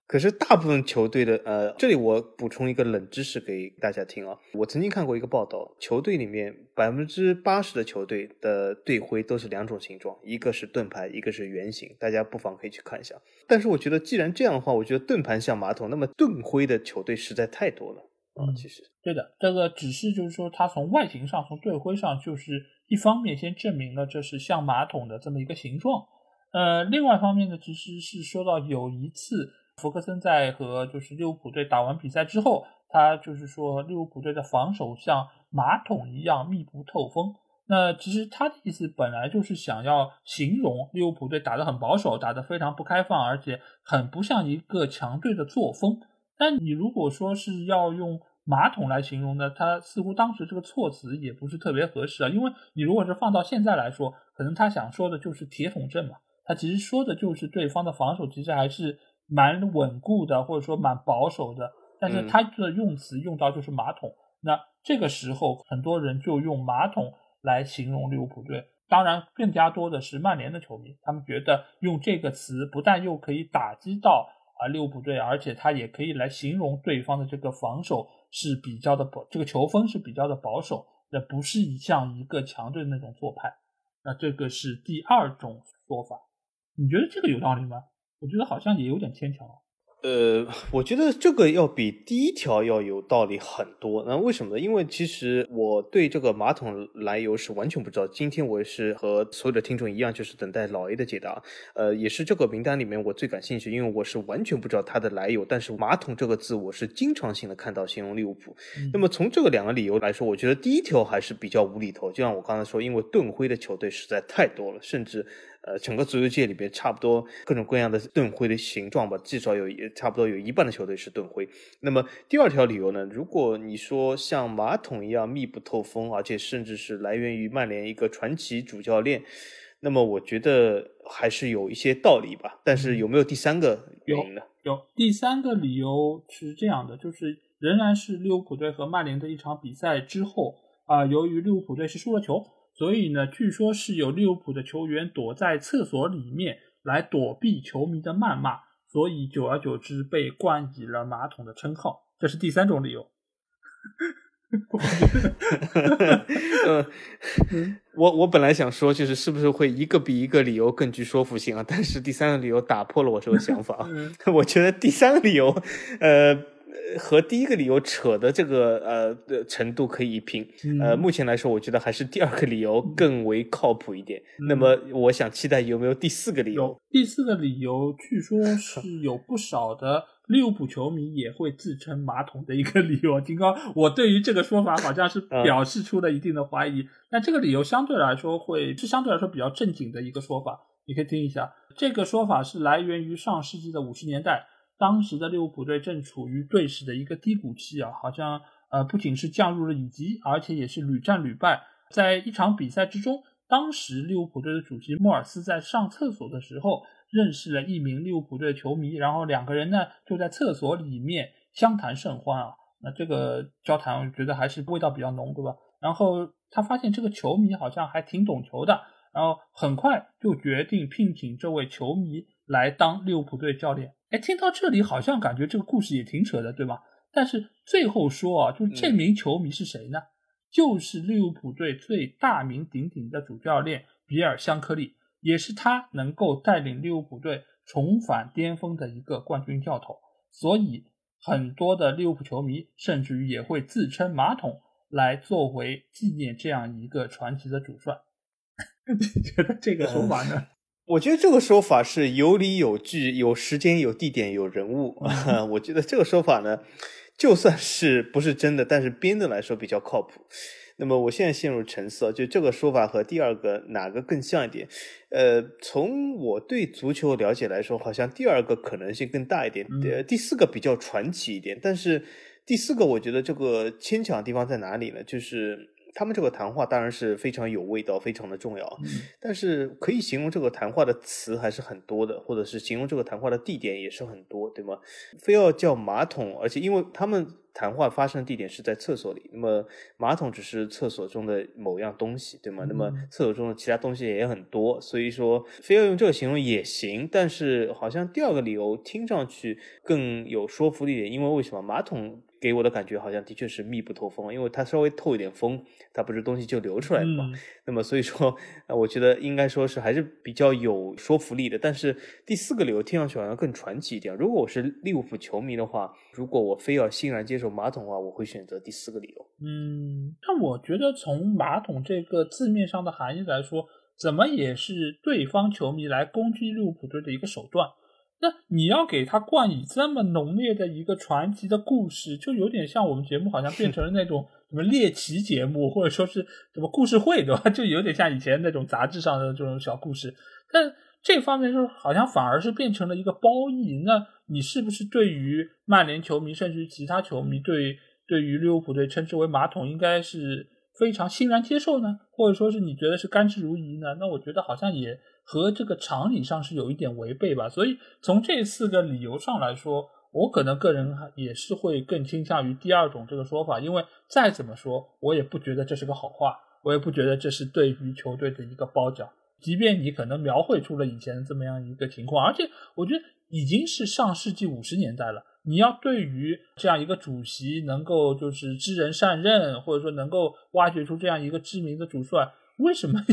可是大部分球队的，呃，这里我补充一个冷知识给大家听啊。我曾经看过一个报道，球队里面百分之八十的球队的队徽都是两种形状，一个是盾牌，一个是圆形。大家不妨可以去看一下。但是我觉得，既然这样的话，我觉得盾牌像马桶，那么盾徽的球队实在太多了啊。其实，对的，这个只是就是说，它从外形上，从队徽上，就是一方面先证明了这是像马桶的这么一个形状。呃，另外一方面呢，其实是说到有一次。福克森在和就是利物浦队打完比赛之后，他就是说利物浦队的防守像马桶一样密不透风。那其实他的意思本来就是想要形容利物浦队打得很保守，打得非常不开放，而且很不像一个强队的作风。但你如果说是要用马桶来形容呢，他似乎当时这个措辞也不是特别合适啊。因为你如果是放到现在来说，可能他想说的就是铁桶阵嘛，他其实说的就是对方的防守其实还是。蛮稳固的，或者说蛮保守的，但是他的用词用到就是马桶。那这个时候，很多人就用马桶来形容利物浦队。当然，更加多的是曼联的球迷，他们觉得用这个词不但又可以打击到啊利物浦队，而且他也可以来形容对方的这个防守是比较的保，这个球风是比较的保守，那不是像一个强队那种做派。那这个是第二种说法，你觉得这个有道理吗？我觉得好像也有点牵强。呃，我觉得这个要比第一条要有道理很多。那为什么呢？因为其实我对这个马桶来由是完全不知道。今天我也是和所有的听众一样，就是等待老 A 的解答。呃，也是这个名单里面我最感兴趣，因为我是完全不知道它的来由。但是马桶这个字，我是经常性的看到形容利物浦。那么从这个两个理由来说，我觉得第一条还是比较无厘头。就像我刚才说，因为盾徽的球队实在太多了，甚至。呃，整个足球界里边差不多各种各样的盾徽的形状吧，至少有差不多有一半的球队是盾徽。那么第二条理由呢？如果你说像马桶一样密不透风，而且甚至是来源于曼联一个传奇主教练，那么我觉得还是有一些道理吧。但是有没有第三个原因呢？有第三个理由是这样的，就是仍然是利物浦队和曼联的一场比赛之后啊，由于利物浦队是输了球。所以呢，据说是有利物浦的球员躲在厕所里面来躲避球迷的谩骂，所以久而久之被冠以了“马桶”的称号。这是第三种理由。我 我本来想说，就是是不是会一个比一个理由更具说服性啊？但是第三个理由打破了我这个想法。我觉得第三个理由，呃。和第一个理由扯的这个呃的程度可以一拼，呃，目前来说，我觉得还是第二个理由更为靠谱一点。那么，我想期待有没有第四个理由？第四个理由，据说是 有不少的利物浦球迷也会自称马桶的一个理由。金刚，我对于这个说法好像是表示出了一定的怀疑。那这个理由相对来说会是相对来说比较正经的一个说法，你可以听一下。这个说法是来源于上世纪的五十年代。当时的利物浦队正处于队史的一个低谷期啊，好像呃不仅是降入了乙级，而且也是屡战屡败。在一场比赛之中，当时利物浦队的主席莫尔斯在上厕所的时候，认识了一名利物浦队的球迷，然后两个人呢就在厕所里面相谈甚欢啊。那这个交谈，我觉得还是味道比较浓，对吧？然后他发现这个球迷好像还挺懂球的，然后很快就决定聘请这位球迷来当利物浦队教练。哎，听到这里好像感觉这个故事也挺扯的，对吧？但是最后说啊，就是这名球迷是谁呢？就是利物浦队最大名鼎鼎的主教练比尔·香克利，也是他能够带领利物浦队重返巅峰的一个冠军教头。所以很多的利物浦球迷甚至于也会自称“马桶”来作为纪念这样一个传奇的主帅。你觉得这个说法呢？我觉得这个说法是有理有据，有时间、有地点、有人物。我觉得这个说法呢，就算是不是真的，但是编的来说比较靠谱。那么我现在陷入沉思，就这个说法和第二个哪个更像一点？呃，从我对足球了解来说，好像第二个可能性更大一点，呃，第四个比较传奇一点。但是第四个，我觉得这个牵强的地方在哪里呢？就是。他们这个谈话当然是非常有味道，非常的重要。但是可以形容这个谈话的词还是很多的，或者是形容这个谈话的地点也是很多，对吗？非要叫马桶，而且因为他们谈话发生的地点是在厕所里，那么马桶只是厕所中的某样东西，对吗？那么厕所中的其他东西也很多，所以说非要用这个形容也行。但是好像第二个理由听上去更有说服力点，因为为什么马桶？给我的感觉好像的确是密不透风，因为它稍微透一点风，它不是东西就流出来了嘛。那么所以说，我觉得应该说是还是比较有说服力的。但是第四个理由听上去好像更传奇一点。如果我是利物浦球迷的话，如果我非要欣然接受马桶的话，我会选择第四个理由。嗯，但我觉得从马桶这个字面上的含义来说，怎么也是对方球迷来攻击利物浦队的一个手段。那你要给他冠以这么浓烈的一个传奇的故事，就有点像我们节目好像变成了那种什么猎奇节目，或者说是什么故事会，对吧？就有点像以前那种杂志上的这种小故事。但这方面就好像反而是变成了一个褒义。那你是不是对于曼联球迷，甚至于其他球迷，对对于利物浦队称之为马桶，应该是非常欣然接受呢？或者说是你觉得是甘之如饴呢？那我觉得好像也。和这个常理上是有一点违背吧，所以从这四个理由上来说，我可能个人也是会更倾向于第二种这个说法，因为再怎么说，我也不觉得这是个好话，我也不觉得这是对于球队的一个褒奖。即便你可能描绘出了以前这么样一个情况，而且我觉得已经是上世纪五十年代了，你要对于这样一个主席能够就是知人善任，或者说能够挖掘出这样一个知名的主帅。为什么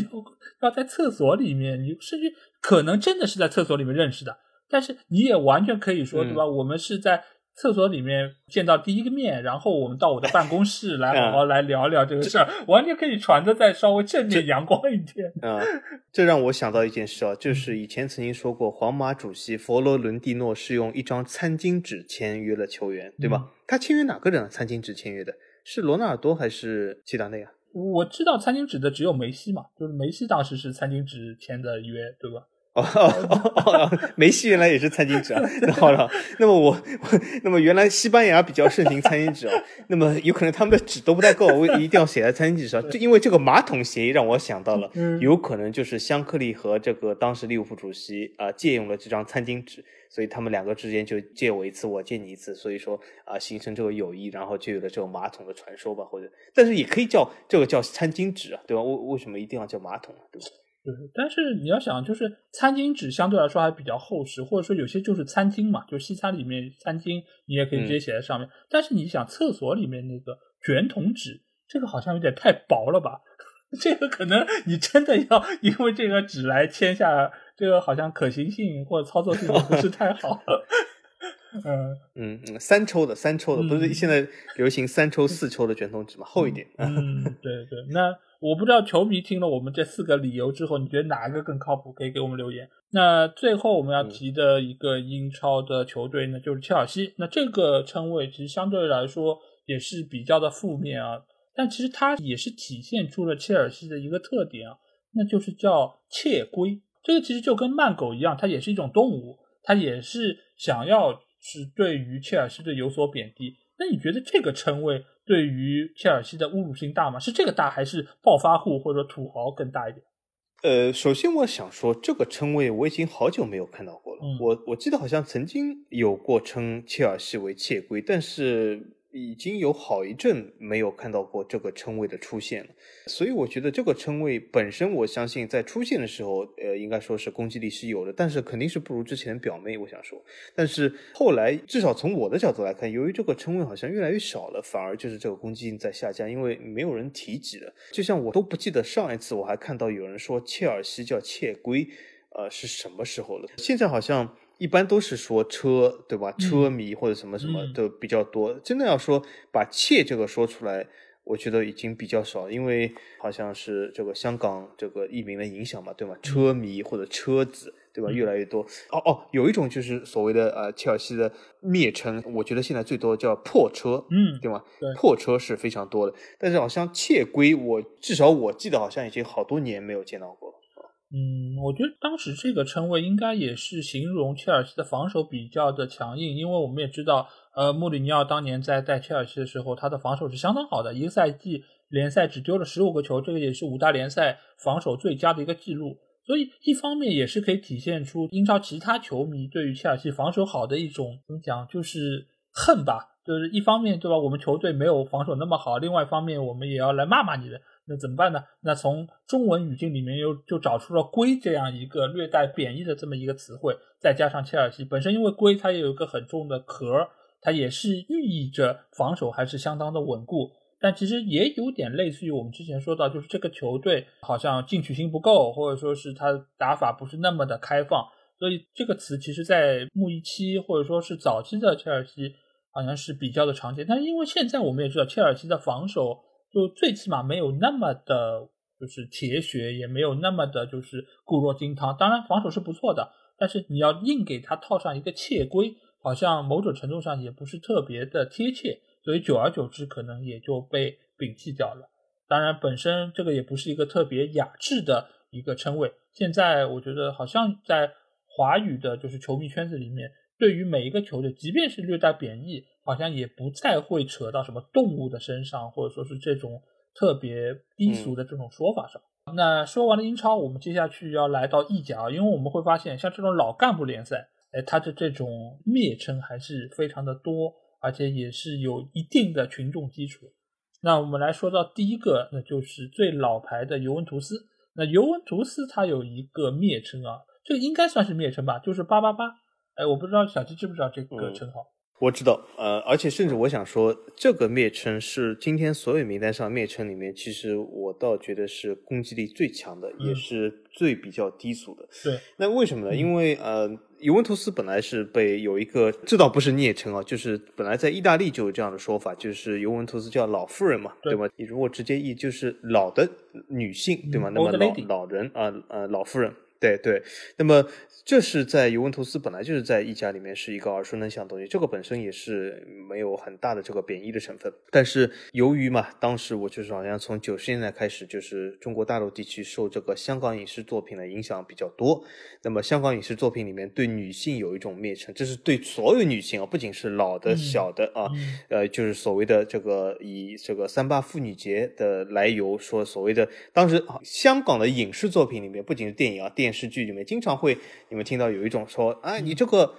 要要在厕所里面？你甚至可能真的是在厕所里面认识的，但是你也完全可以说，对吧？我们是在厕所里面见到第一个面，然后我们到我的办公室来 好好来聊聊这个事儿，完全可以传的再稍微正面阳光一点。啊，这让我想到一件事啊，就是以前曾经说过，皇马主席佛罗伦蒂诺是用一张餐巾纸签约了球员，对吧？他签约哪个人？啊餐巾纸签约的是罗纳尔多还是齐达内啊？我知道餐巾纸的只有梅西嘛，就是梅西当时是餐巾纸签的约，对吧？哦哦哦，梅西原来也是餐巾纸啊。那好了，那么我，那么原来西班牙比较盛行餐巾纸啊。那么有可能他们的纸都不太够，我一定要写在餐巾纸上。就因为这个马桶协议让我想到了，有可能就是香克利和这个当时利物浦主席啊借用了这张餐巾纸，所以他们两个之间就借我一次，我借你一次，所以说啊形成这个友谊，然后就有了这个马桶的传说吧，或者但是也可以叫这个叫餐巾纸啊，对吧？为为什么一定要叫马桶啊？对吧？对，但是你要想，就是餐巾纸相对来说还比较厚实，或者说有些就是餐巾嘛，就西餐里面餐巾，你也可以直接写在上面。但是你想，厕所里面那个卷筒纸，这个好像有点太薄了吧？这个可能你真的要因为这个纸来签下，这个好像可行性或者操作性不是太好。嗯嗯嗯，三抽的三抽的，不是现在流行三抽四抽的卷筒纸吗？厚一点。嗯，对对，那。我不知道球迷听了我们这四个理由之后，你觉得哪一个更靠谱？可以给我们留言。那最后我们要提的一个英超的球队呢，就是切尔西。那这个称谓其实相对来说也是比较的负面啊，但其实它也是体现出了切尔西的一个特点啊，那就是叫切龟。这个其实就跟慢狗一样，它也是一种动物，它也是想要是对于切尔西队有所贬低。那你觉得这个称谓？对于切尔西的侮辱性大吗？是这个大，还是暴发户或者土豪更大一点？呃，首先我想说，这个称谓我已经好久没有看到过了。我我记得好像曾经有过称切尔西为“窃龟”，但是。已经有好一阵没有看到过这个称谓的出现了，所以我觉得这个称谓本身，我相信在出现的时候，呃，应该说是攻击力是有的，但是肯定是不如之前表妹。我想说，但是后来至少从我的角度来看，由于这个称谓好像越来越少了，反而就是这个攻击性在下降，因为没有人提及了。就像我都不记得上一次我还看到有人说切尔西叫切龟，呃，是什么时候了？现在好像。一般都是说车，对吧？车迷或者什么什么的比较多。真的要说把“切”这个说出来，我觉得已经比较少，因为好像是这个香港这个译名的影响嘛，对吧？车迷或者车子，对吧？越来越多。哦哦，有一种就是所谓的呃切尔西的蔑称，我觉得现在最多叫破车，嗯，对吗？破车是非常多的，但是好像窃龟，我至少我记得好像已经好多年没有见到过了。嗯，我觉得当时这个称谓应该也是形容切尔西的防守比较的强硬，因为我们也知道，呃，穆里尼奥当年在带切尔西的时候，他的防守是相当好的，一个赛季联赛只丢了十五个球，这个也是五大联赛防守最佳的一个记录。所以一方面也是可以体现出英超其他球迷对于切尔西防守好的一种怎么讲，就是恨吧，就是一方面对吧，我们球队没有防守那么好，另外一方面我们也要来骂骂你的。那怎么办呢？那从中文语境里面又就找出了“龟”这样一个略带贬义的这么一个词汇，再加上切尔西本身因为龟它也有一个很重的壳，它也是寓意着防守还是相当的稳固。但其实也有点类似于我们之前说到，就是这个球队好像进取心不够，或者说是他打法不是那么的开放。所以这个词其实，在穆一期或者说是早期的切尔西好像是比较的常见。但是因为现在我们也知道，切尔西的防守。就最起码没有那么的，就是铁血，也没有那么的，就是固若金汤。当然防守是不错的，但是你要硬给他套上一个切规，好像某种程度上也不是特别的贴切，所以久而久之可能也就被摒弃掉了。当然本身这个也不是一个特别雅致的一个称谓。现在我觉得好像在华语的，就是球迷圈子里面，对于每一个球队，即便是略带贬义。好像也不再会扯到什么动物的身上，或者说是这种特别低俗的这种说法上。那说完了英超，我们接下去要来到意甲，因为我们会发现，像这种老干部联赛，哎，它的这种蔑称还是非常的多，而且也是有一定的群众基础。那我们来说到第一个，那就是最老牌的尤文图斯。那尤文图斯它有一个蔑称啊，这个应该算是蔑称吧，就是八八八。哎，我不知道小七知不知道这个称号。我知道，呃，而且甚至我想说，这个蔑称是今天所有名单上蔑称里面，其实我倒觉得是攻击力最强的，也是最比较低俗的。对，那为什么呢？因为呃，尤文图斯本来是被有一个，这倒不是蔑称啊，就是本来在意大利就有这样的说法，就是尤文图斯叫老妇人嘛，对吧？你如果直接译就是老的女性，对吗？那么老老人啊，呃，老妇人。对对，那么这是在尤文图斯本来就是在意甲里面是一个耳熟能详的东西，这个本身也是没有很大的这个贬义的成分。但是由于嘛，当时我就是好像从九十年代开始，就是中国大陆地区受这个香港影视作品的影响比较多。那么香港影视作品里面对女性有一种蔑称，这是对所有女性啊，不仅是老的、小的啊，呃，就是所谓的这个以这个三八妇女节的来由说所谓的当时香港的影视作品里面，不仅是电影啊，电视剧里面经常会你们听到有一种说，哎，你这个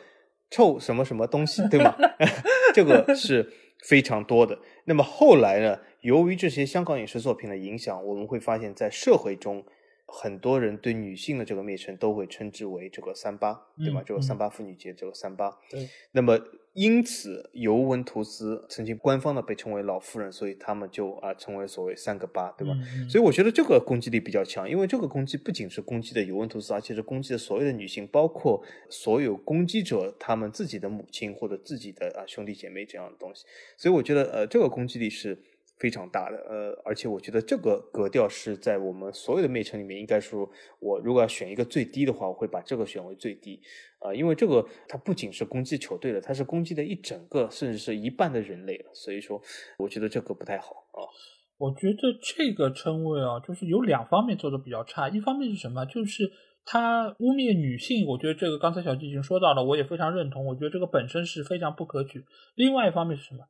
臭什么什么东西，对吗？这个是非常多的。那么后来呢，由于这些香港影视作品的影响，我们会发现，在社会中。很多人对女性的这个蔑称都会称之为这个三八，对吗？这个三八妇女节，这个三八。对。那么因此，尤文图斯曾经官方的被称为老妇人，所以他们就啊称为所谓三个八，对吧？所以我觉得这个攻击力比较强，因为这个攻击不仅是攻击的尤文图斯，而且是攻击的所有的女性，包括所有攻击者他们自己的母亲或者自己的啊兄弟姐妹这样的东西。所以我觉得呃这个攻击力是。非常大的，呃，而且我觉得这个格调是在我们所有的魅城里面，应该说，我如果要选一个最低的话，我会把这个选为最低，啊，因为这个它不仅是攻击球队的，它是攻击的一整个，甚至是一半的人类了，所以说，我觉得这个不太好啊。我觉得这个称谓啊，就是有两方面做的比较差，一方面是什么？就是他污蔑女性，我觉得这个刚才小季已经说到了，我也非常认同，我觉得这个本身是非常不可取。另外一方面是什么？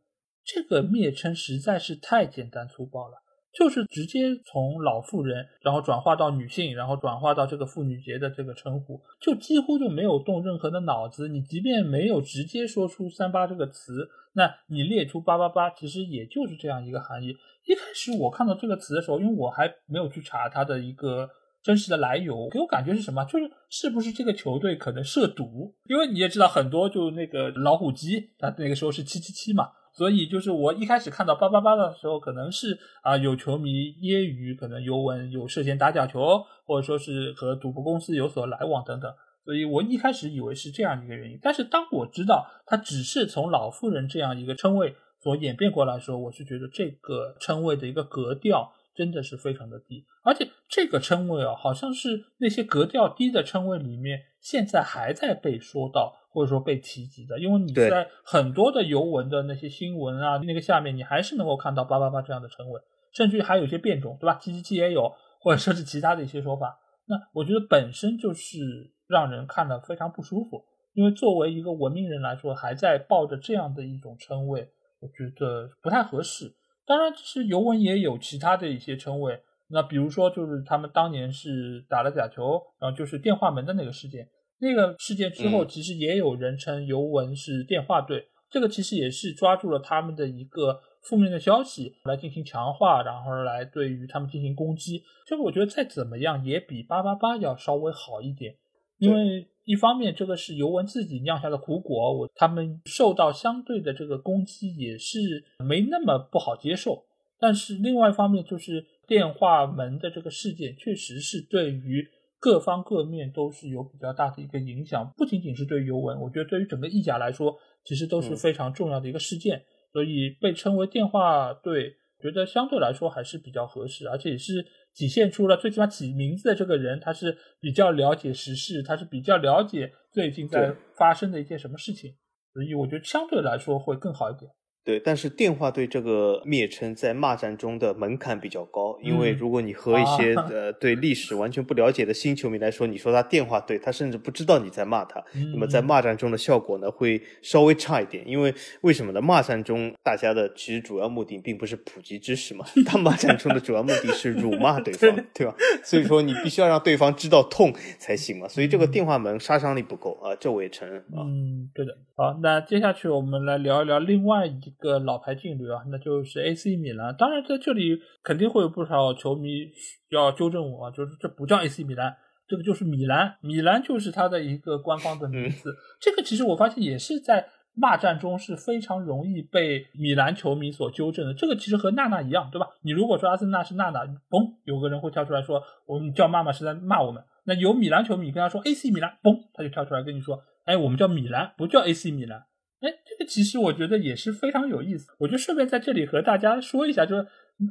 这个蔑称实在是太简单粗暴了，就是直接从老妇人，然后转化到女性，然后转化到这个妇女节的这个称呼，就几乎就没有动任何的脑子。你即便没有直接说出“三八”这个词，那你列出“八八八”，其实也就是这样一个含义。一开始我看到这个词的时候，因为我还没有去查它的一个真实的来由，给我感觉是什么？就是是不是这个球队可能涉毒？因为你也知道，很多就那个老虎机，它那个时候是七七七嘛。所以就是我一开始看到八八八的时候，可能是啊有球迷揶揄，可能尤文有涉嫌打假球，或者说是和赌博公司有所来往等等。所以我一开始以为是这样一个原因。但是当我知道他只是从老妇人这样一个称谓所演变过来的时候，我是觉得这个称谓的一个格调真的是非常的低，而且这个称谓啊，好像是那些格调低的称谓里面，现在还在被说到。或者说被提及的，因为你在很多的尤文的那些新闻啊，那个下面你还是能够看到“八八八”这样的称谓，甚至于还有一些变种，对吧？“七七七”也有，或者说是其他的一些说法。那我觉得本身就是让人看了非常不舒服，因为作为一个文明人来说，还在抱着这样的一种称谓，我觉得不太合适。当然，其实尤文也有其他的一些称谓，那比如说就是他们当年是打了假球，然后就是电话门的那个事件。那个事件之后，其实也有人称尤文是电话队，这个其实也是抓住了他们的一个负面的消息来进行强化，然后来对于他们进行攻击。这个我觉得再怎么样也比八八八要稍微好一点，因为一方面这个是尤文自己酿下的苦果，我他们受到相对的这个攻击也是没那么不好接受。但是另外一方面就是电话门的这个事件，确实是对于。各方各面都是有比较大的一个影响，不仅仅是对尤文，我觉得对于整个意甲来说，其实都是非常重要的一个事件。所以被称为电话队，觉得相对来说还是比较合适，而且也是体现出了最起码起名字的这个人，他是比较了解时事，他是比较了解最近在发生的一件什么事情，所以我觉得相对来说会更好一点。对，但是电话对这个蔑称在骂战中的门槛比较高，因为如果你和一些呃对历史完全不了解的新球迷来说，你说他电话对，他甚至不知道你在骂他，那么在骂战中的效果呢会稍微差一点，因为为什么呢？骂战中大家的其实主要目的并不是普及知识嘛，他骂战中的主要目的是辱骂对方，对吧？所以说你必须要让对方知道痛才行嘛，所以这个电话门杀伤力不够啊，这我也承认啊。嗯，对的。好，那接下去我们来聊一聊另外一。个老牌劲旅啊，那就是 AC 米兰。当然，在这里肯定会有不少球迷要纠正我啊，就是这不叫 AC 米兰，这个就是米兰。米兰就是它的一个官方的名字。这个其实我发现也是在骂战中是非常容易被米兰球迷所纠正的。这个其实和娜娜一样，对吧？你如果说阿森纳是娜娜，嘣，有个人会跳出来说我们叫妈妈是在骂我们。那有米兰球迷跟他说 AC 米兰，嘣，他就跳出来跟你说，哎，我们叫米兰，不叫 AC 米兰。哎，这个其实我觉得也是非常有意思。我就顺便在这里和大家说一下，就是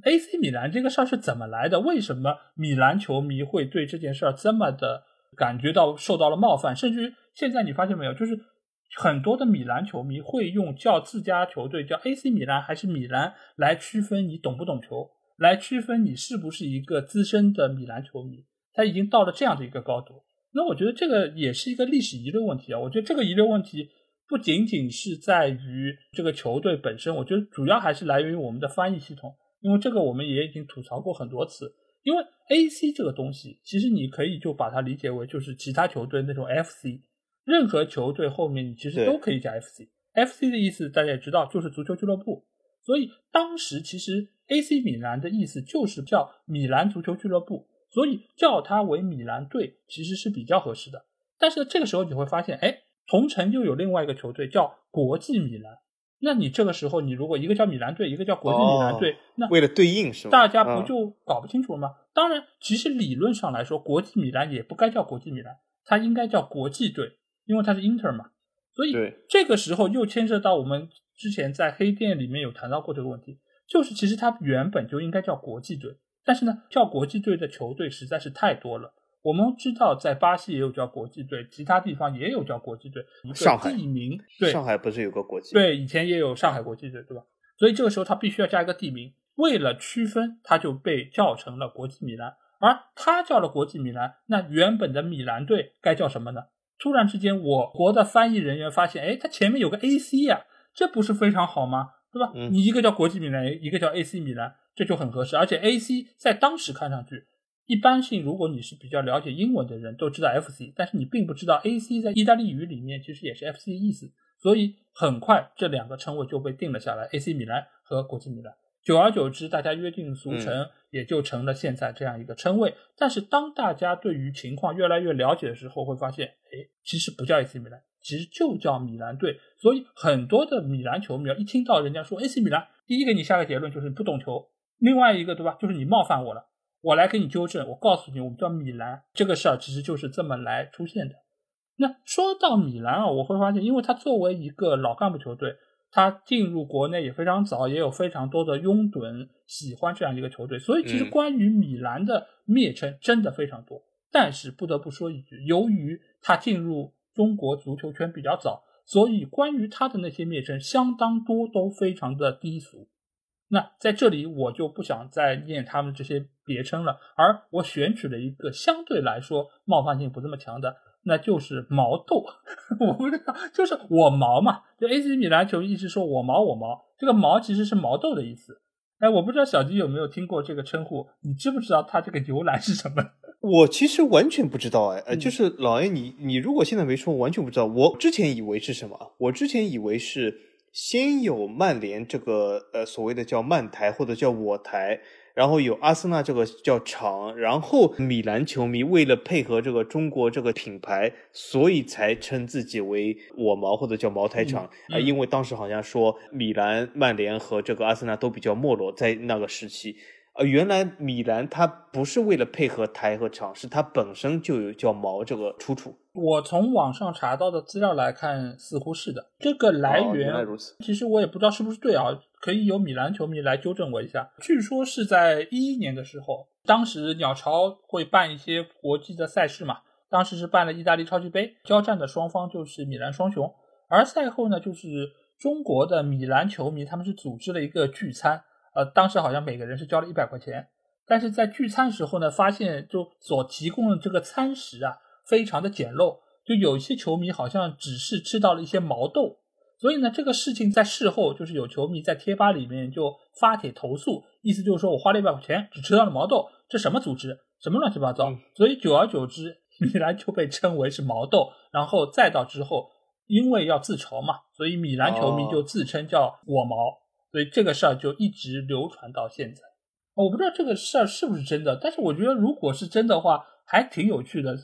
AC 米兰这个事儿是怎么来的？为什么米兰球迷会对这件事儿这么的感觉到受到了冒犯，甚至于现在你发现没有，就是很多的米兰球迷会用叫自家球队叫 AC 米兰还是米兰来区分你懂不懂球，来区分你是不是一个资深的米兰球迷，他已经到了这样的一个高度。那我觉得这个也是一个历史遗留问题啊。我觉得这个遗留问题不仅仅是在于这个球队本身，我觉得主要还是来源于我们的翻译系统，因为这个我们也已经吐槽过很多次。因为 A C 这个东西，其实你可以就把它理解为就是其他球队那种 F C，任何球队后面你其实都可以加 F C。F C 的意思大家也知道，就是足球俱乐部。所以当时其实 A C 米兰的意思就是叫米兰足球俱乐部，所以叫它为米兰队其实是比较合适的。但是这个时候你会发现，哎，同城又有另外一个球队叫国际米兰。那你这个时候，你如果一个叫米兰队，一个叫国际米兰队，那为了对应是吧？大家不就搞不清楚了吗？当然，其实理论上来说，国际米兰也不该叫国际米兰，它应该叫国际队，因为它是 Inter 嘛。所以这个时候又牵涉到我们之前在黑店里面有谈到过这个问题，就是其实它原本就应该叫国际队，但是呢，叫国际队的球队实在是太多了。我们知道，在巴西也有叫国际队，其他地方也有叫国际队。上海地名，对，上海不是有个国际？对，以前也有上海国际队，对吧？所以这个时候他必须要加一个地名，为了区分，他就被叫成了国际米兰。而他叫了国际米兰，那原本的米兰队该叫什么呢？突然之间，我国的翻译人员发现，哎，他前面有个 AC 呀，这不是非常好吗？对吧？你一个叫国际米兰，一个叫 AC 米兰，这就很合适。而且 AC 在当时看上去。一般性，如果你是比较了解英文的人，都知道 FC，但是你并不知道 AC 在意大利语里面其实也是 FC 的意思，所以很快这两个称谓就被定了下来，AC 米兰和国际米兰。久而久之，大家约定俗成，也就成了现在这样一个称谓。但是当大家对于情况越来越了解的时候，会发现，哎，其实不叫 AC 米兰，其实就叫米兰队。所以很多的米兰球迷一听到人家说 AC 米兰，第一个你下个结论就是你不懂球，另外一个对吧，就是你冒犯我了。我来给你纠正，我告诉你，我们叫米兰这个事儿其实就是这么来出现的。那说到米兰啊，我会发现，因为他作为一个老干部球队，他进入国内也非常早，也有非常多的拥趸喜欢这样一个球队，所以其实关于米兰的蔑称真的非常多。但是不得不说一句，由于他进入中国足球圈比较早，所以关于他的那些蔑称相当多，都非常的低俗。那在这里我就不想再念他们这些别称了，而我选取了一个相对来说冒犯性不这么强的，那就是毛豆。我不知道，就是我毛嘛，就 AC 米兰球迷一直说我毛我毛，这个毛其实是毛豆的意思。哎，我不知道小吉有没有听过这个称呼，你知不知道它这个由来是什么？我其实完全不知道哎，呃，就是老 A，你你如果现在没说，完全不知道。我之前以为是什么？我之前以为是。先有曼联这个呃所谓的叫曼台或者叫我台，然后有阿森纳这个叫厂，然后米兰球迷为了配合这个中国这个品牌，所以才称自己为我毛或者叫茅台厂啊，因为当时好像说米兰、曼联和这个阿森纳都比较没落，在那个时期。呃，原来米兰它不是为了配合台和场，是它本身就有叫毛这个出处。我从网上查到的资料来看，似乎是的。这个来源，原来如此。其实我也不知道是不是对啊，可以有米兰球迷来纠正我一下。据说是在一一年的时候，当时鸟巢会办一些国际的赛事嘛，当时是办了意大利超级杯，交战的双方就是米兰双雄。而赛后呢，就是中国的米兰球迷他们是组织了一个聚餐。呃，当时好像每个人是交了一百块钱，但是在聚餐时候呢，发现就所提供的这个餐食啊，非常的简陋，就有一些球迷好像只是吃到了一些毛豆，所以呢，这个事情在事后就是有球迷在贴吧里面就发帖投诉，意思就是说我花了一百块钱只吃到了毛豆，这什么组织，什么乱七八糟，所以久而久之，米兰就被称为是毛豆，然后再到之后，因为要自嘲嘛，所以米兰球迷就自称叫我毛。所以这个事儿就一直流传到现在，我不知道这个事儿是不是真的，但是我觉得如果是真的话，还挺有趣的。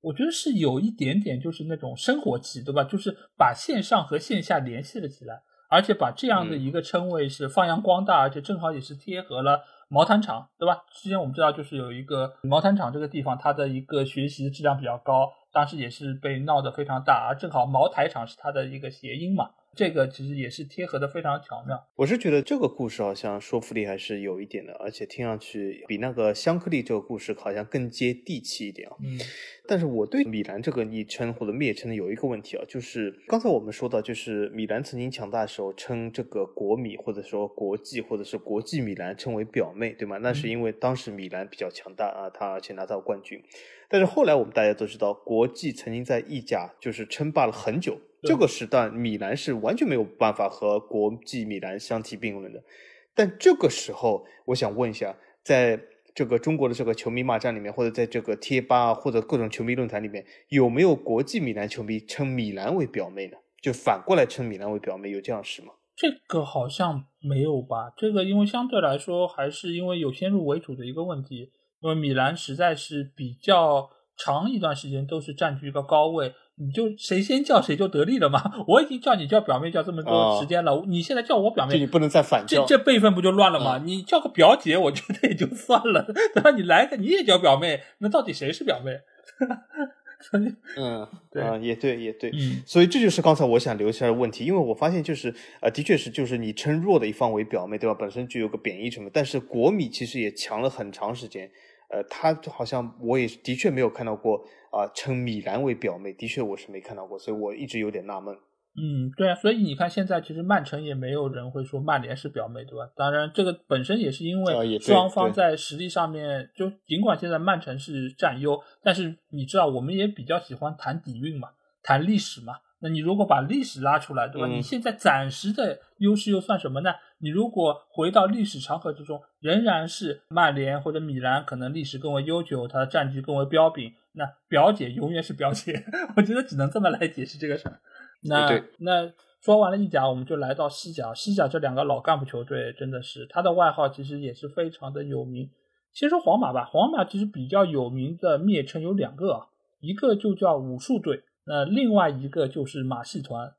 我觉得是有一点点就是那种生活气，对吧？就是把线上和线下联系了起来，而且把这样的一个称谓是发扬光大，而且正好也是贴合了毛毯厂，对吧？之前我们知道就是有一个毛毯厂这个地方，它的一个学习质量比较高，当时也是被闹得非常大，而正好茅台厂是它的一个谐音嘛。这个其实也是贴合的非常巧妙。我是觉得这个故事好像说服力还是有一点的，而且听上去比那个香克利这个故事好像更接地气一点啊。嗯，但是我对米兰这个昵称或者蔑称有一个问题啊，就是刚才我们说到，就是米兰曾经强大的时候称这个国米或者说国际或者是国际米兰称为表妹，对吗？那是因为当时米兰比较强大啊，他而且拿到冠军。但是后来我们大家都知道，国际曾经在意甲就是称霸了很久。这个时段，米兰是完全没有办法和国际米兰相提并论的。但这个时候，我想问一下，在这个中国的这个球迷骂战里面，或者在这个贴吧或者各种球迷论坛里面，有没有国际米兰球迷称米兰为表妹呢？就反过来称米兰为表妹，有这样事吗？这个好像没有吧？这个因为相对来说，还是因为有先入为主的一个问题，因为米兰实在是比较长一段时间都是占据一个高位。你就谁先叫谁就得利了嘛？我已经叫你叫表妹叫这么多时间了，你现在叫我表妹，你不能再反叫，这这辈分不就乱了吗？你叫个表姐，我觉得也就算了，对吧？你来个你也叫表妹，那到底谁是表妹？嗯，对啊，也对，也对，所以这就是刚才我想留下的问题，因为我发现就是呃，的确是就是你称弱的一方为表妹，对吧？本身就有个贬义成分，但是国米其实也强了很长时间。呃，他好像我也的确没有看到过啊，称米兰为表妹，的确我是没看到过，所以我一直有点纳闷。嗯，对啊，所以你看现在其实曼城也没有人会说曼联是表妹，对吧？当然，这个本身也是因为双方在实力上面，就尽管现在曼城是占优，但是你知道我们也比较喜欢谈底蕴嘛，谈历史嘛。那你如果把历史拉出来，对吧？你现在暂时的优势又算什么呢？你如果回到历史长河之中，仍然是曼联或者米兰，可能历史更为悠久，它的战绩更为彪炳。那表姐永远是表姐，我觉得只能这么来解释这个事儿。那那说完了意甲，我们就来到西甲。西甲这两个老干部球队真的是，他的外号其实也是非常的有名。先说皇马吧，皇马其实比较有名的蔑称有两个啊，一个就叫武术队。那另外一个就是马戏团，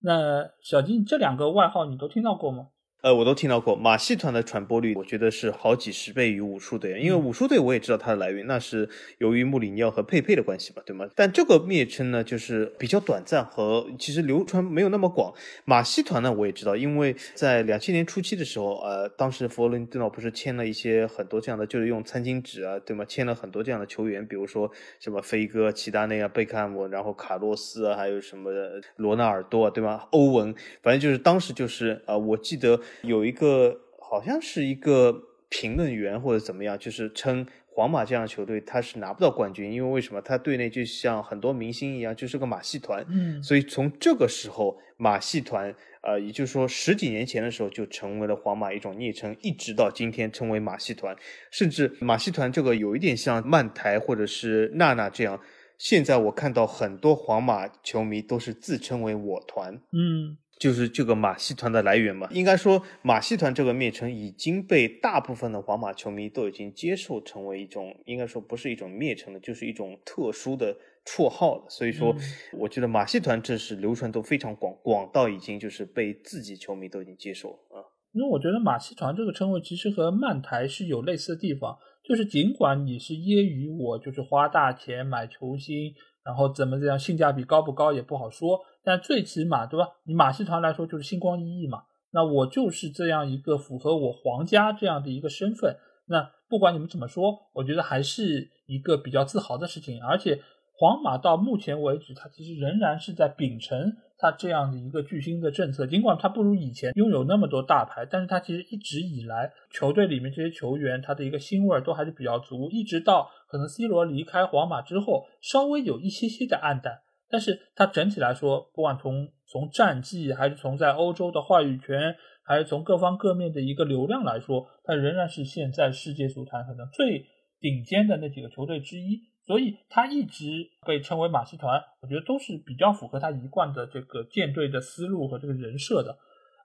那小金这两个外号你都听到过吗？呃，我都听到过马戏团的传播率，我觉得是好几十倍于武术队。因为武术队我也知道它的来源，那是由于穆里尼奥和佩佩的关系嘛，对吗？但这个蔑称呢，就是比较短暂和其实流传没有那么广。马戏团呢，我也知道，因为在两千年初期的时候，呃，当时佛罗伦蒂诺不是签了一些很多这样的，就是用餐巾纸啊，对吗？签了很多这样的球员，比如说什么飞哥、齐达内啊、贝克汉姆，然后卡洛斯啊，还有什么罗纳尔多啊，对吗？欧文，反正就是当时就是呃，我记得。有一个好像是一个评论员或者怎么样，就是称皇马这样的球队他是拿不到冠军，因为为什么？他队内就像很多明星一样，就是个马戏团。嗯，所以从这个时候，马戏团，呃，也就是说十几年前的时候就成为了皇马一种昵称，一直到今天称为马戏团，甚至马戏团这个有一点像曼台或者是娜娜这样。现在我看到很多皇马球迷都是自称为我团。嗯。就是这个马戏团的来源嘛，应该说马戏团这个蔑称已经被大部分的皇马球迷都已经接受成为一种，应该说不是一种蔑称了，就是一种特殊的绰号了。所以说，我觉得马戏团这是流传都非常广，广到已经就是被自己球迷都已经接受了啊。因为我觉得马戏团这个称谓其实和曼台是有类似的地方，就是尽管你是揶揄我，就是花大钱买球星。然后怎么怎样性价比高不高也不好说，但最起码对吧？你马戏团来说就是星光熠熠嘛。那我就是这样一个符合我皇家这样的一个身份。那不管你们怎么说，我觉得还是一个比较自豪的事情。而且皇马到目前为止，它其实仍然是在秉承。他这样的一个巨星的政策，尽管他不如以前拥有那么多大牌，但是他其实一直以来球队里面这些球员他的一个腥味儿都还是比较足，一直到可能 C 罗离开皇马之后，稍微有一些些的暗淡，但是他整体来说，不管从从战绩还是从在欧洲的话语权，还是从各方各面的一个流量来说，他仍然是现在世界足坛可能最顶尖的那几个球队之一。所以他一直被称为马戏团，我觉得都是比较符合他一贯的这个建队的思路和这个人设的。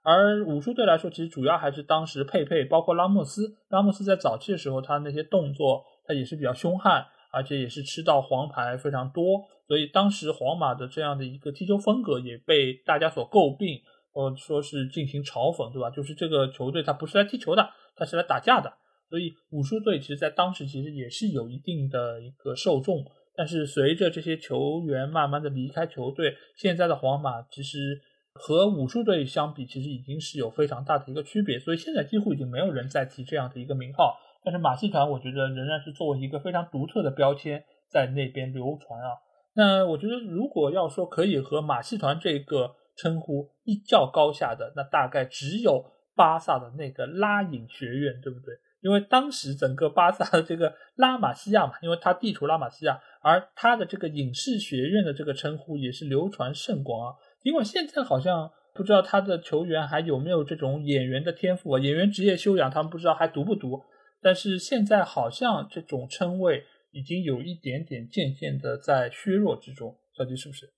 而武术队来说，其实主要还是当时佩佩，包括拉莫斯。拉莫斯在早期的时候，他那些动作他也是比较凶悍，而且也是吃到黄牌非常多。所以当时皇马的这样的一个踢球风格也被大家所诟病，或者说是进行嘲讽，对吧？就是这个球队他不是来踢球的，他是来打架的。所以武术队其实，在当时其实也是有一定的一个受众，但是随着这些球员慢慢的离开球队，现在的皇马其实和武术队相比，其实已经是有非常大的一个区别。所以现在几乎已经没有人再提这样的一个名号。但是马戏团，我觉得仍然是作为一个非常独特的标签在那边流传啊。那我觉得，如果要说可以和马戏团这个称呼一较高下的，那大概只有巴萨的那个拉影学院，对不对？因为当时整个巴萨的这个拉玛西亚嘛，因为他地处拉玛西亚，而他的这个影视学院的这个称呼也是流传甚广啊。尽管现在好像不知道他的球员还有没有这种演员的天赋啊，演员职业修养他们不知道还读不读。但是现在好像这种称谓已经有一点点渐渐的在削弱之中，到底是不是？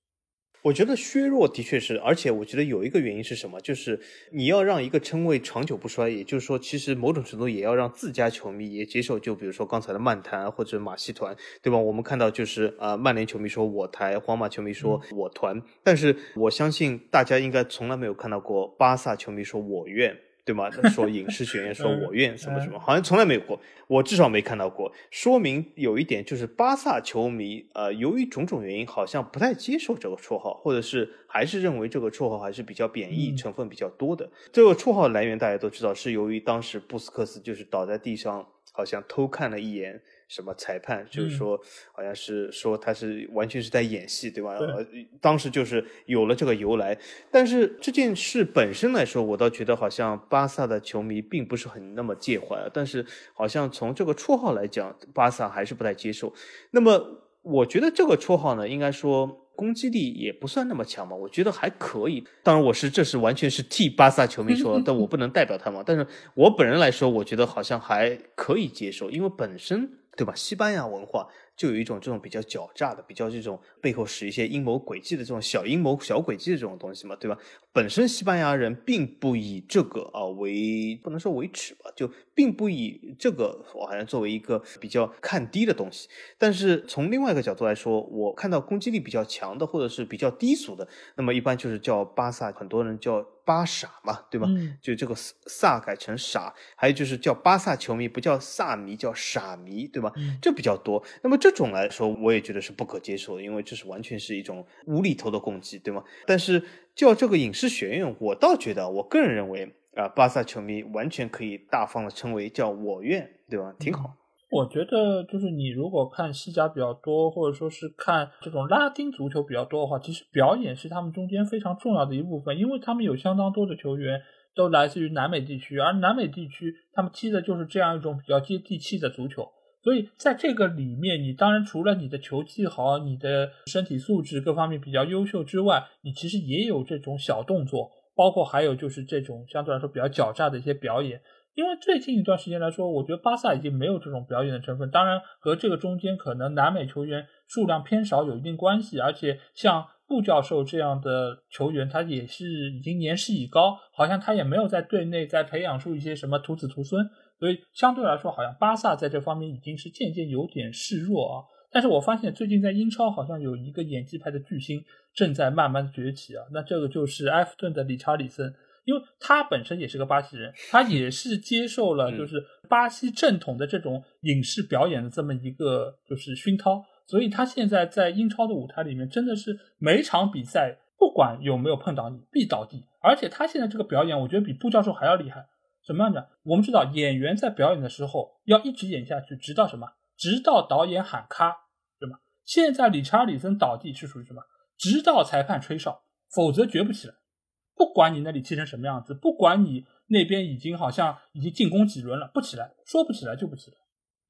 我觉得削弱的确是，而且我觉得有一个原因是什么？就是你要让一个称谓长久不衰，也就是说，其实某种程度也要让自家球迷也接受。就比如说刚才的曼坛或者马戏团，对吧？我们看到就是啊，曼联球迷说我台，皇马球迷说我团，但是我相信大家应该从来没有看到过巴萨球迷说我愿。对吗？说影视学院，说我愿什么什么，好像从来没有过，我至少没看到过。说明有一点就是巴萨球迷，呃，由于种种原因，好像不太接受这个绰号，或者是还是认为这个绰号还是比较贬义成分比较多的。这个绰号来源大家都知道，是由于当时布斯克斯就是倒在地上，好像偷看了一眼。什么裁判？就是说，好像是说他是完全是在演戏，对吧？呃，当时就是有了这个由来。但是这件事本身来说，我倒觉得好像巴萨的球迷并不是很那么介怀。但是好像从这个绰号来讲，巴萨还是不太接受。那么我觉得这个绰号呢，应该说攻击力也不算那么强嘛。我觉得还可以。当然，我是这是完全是替巴萨球迷说，但我不能代表他们。但是我本人来说，我觉得好像还可以接受，因为本身。对吧？西班牙文化就有一种这种比较狡诈的、比较这种背后使一些阴谋诡计的这种小阴谋、小诡计的这种东西嘛，对吧？本身西班牙人并不以这个啊为不能说为耻吧，就并不以这个我好像作为一个比较看低的东西。但是从另外一个角度来说，我看到攻击力比较强的或者是比较低俗的，那么一般就是叫巴萨，很多人叫。巴傻嘛，对吧？就这个萨改成傻，还有就是叫巴萨球迷不叫萨迷，叫傻迷，对吧？这比较多。那么这种来说，我也觉得是不可接受的，因为这是完全是一种无厘头的攻击，对吗？但是叫这个影视学院，我倒觉得，我个人认为啊，巴萨球迷完全可以大方的称为叫我愿，对吧？挺好。我觉得就是你如果看西甲比较多，或者说是看这种拉丁足球比较多的话，其实表演是他们中间非常重要的一部分，因为他们有相当多的球员都来自于南美地区，而南美地区他们踢的就是这样一种比较接地气的足球，所以在这个里面，你当然除了你的球技好，你的身体素质各方面比较优秀之外，你其实也有这种小动作，包括还有就是这种相对来说比较狡诈的一些表演。因为最近一段时间来说，我觉得巴萨已经没有这种表演的成分。当然，和这个中间可能南美球员数量偏少有一定关系。而且，像布教授这样的球员，他也是已经年事已高，好像他也没有在队内再培养出一些什么徒子徒孙。所以，相对来说，好像巴萨在这方面已经是渐渐有点示弱啊。但是我发现最近在英超好像有一个演技派的巨星正在慢慢崛起啊。那这个就是埃弗顿的理查里森。因为他本身也是个巴西人，他也是接受了 就是巴西正统的这种影视表演的这么一个就是熏陶，所以他现在在英超的舞台里面真的是每场比赛不管有没有碰到你必倒地，而且他现在这个表演我觉得比布教授还要厉害。什么样的？我们知道演员在表演的时候要一直演下去，直到什么？直到导演喊咔，对吗？现在理查里森倒地是属于什么？直到裁判吹哨，否则绝不起来。不管你那里踢成什么样子，不管你那边已经好像已经进攻几轮了，不起来，说不起来就不起来。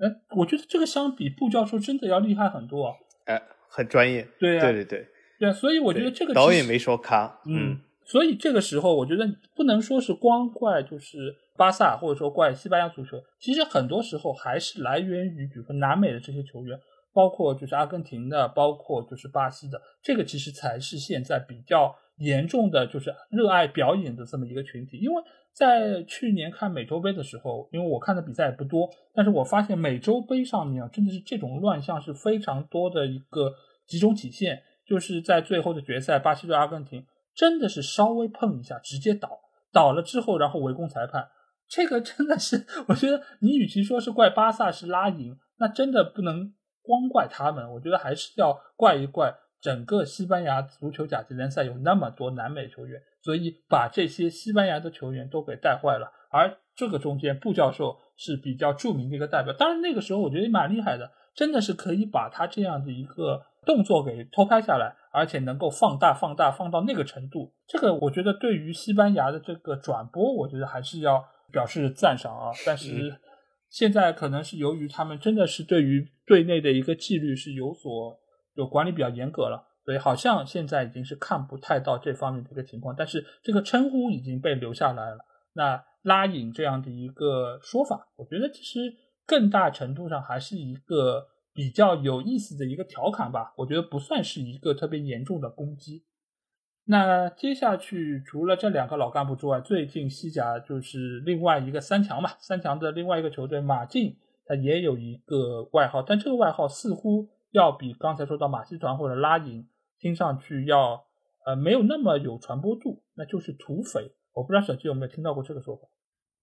哎，我觉得这个相比布教授真的要厉害很多。哎，很专业。对呀，对对对，对啊。所以我觉得这个导演没说咔。嗯。所以这个时候，我觉得不能说是光怪就是巴萨，或者说怪西班牙足球。其实很多时候还是来源于，比如说南美的这些球员，包括就是阿根廷的，包括就是巴西的，这个其实才是现在比较。严重的就是热爱表演的这么一个群体，因为在去年看美洲杯的时候，因为我看的比赛也不多，但是我发现美洲杯上面啊，真的是这种乱象是非常多的一个集中体现，就是在最后的决赛，巴西对阿根廷，真的是稍微碰一下直接倒，倒了之后然后围攻裁判，这个真的是，我觉得你与其说是怪巴萨是拉赢，那真的不能光怪他们，我觉得还是要怪一怪。整个西班牙足球甲级联赛有那么多南美球员，所以把这些西班牙的球员都给带坏了。而这个中间，布教授是比较著名的一个代表。当然那个时候我觉得也蛮厉害的，真的是可以把他这样的一个动作给偷拍下来，而且能够放大、放大、放到那个程度。这个我觉得对于西班牙的这个转播，我觉得还是要表示赞赏啊。但是现在可能是由于他们真的是对于队内的一个纪律是有所。就管理比较严格了，所以好像现在已经是看不太到这方面的一个情况，但是这个称呼已经被留下来了。那拉影这样的一个说法，我觉得其实更大程度上还是一个比较有意思的一个调侃吧，我觉得不算是一个特别严重的攻击。那接下去除了这两个老干部之外，最近西甲就是另外一个三强嘛，三强的另外一个球队马竞，它也有一个外号，但这个外号似乎。要比刚才说到马戏团或者拉影听上去要呃没有那么有传播度，那就是土匪。我不知道小季有没有听到过这个说法。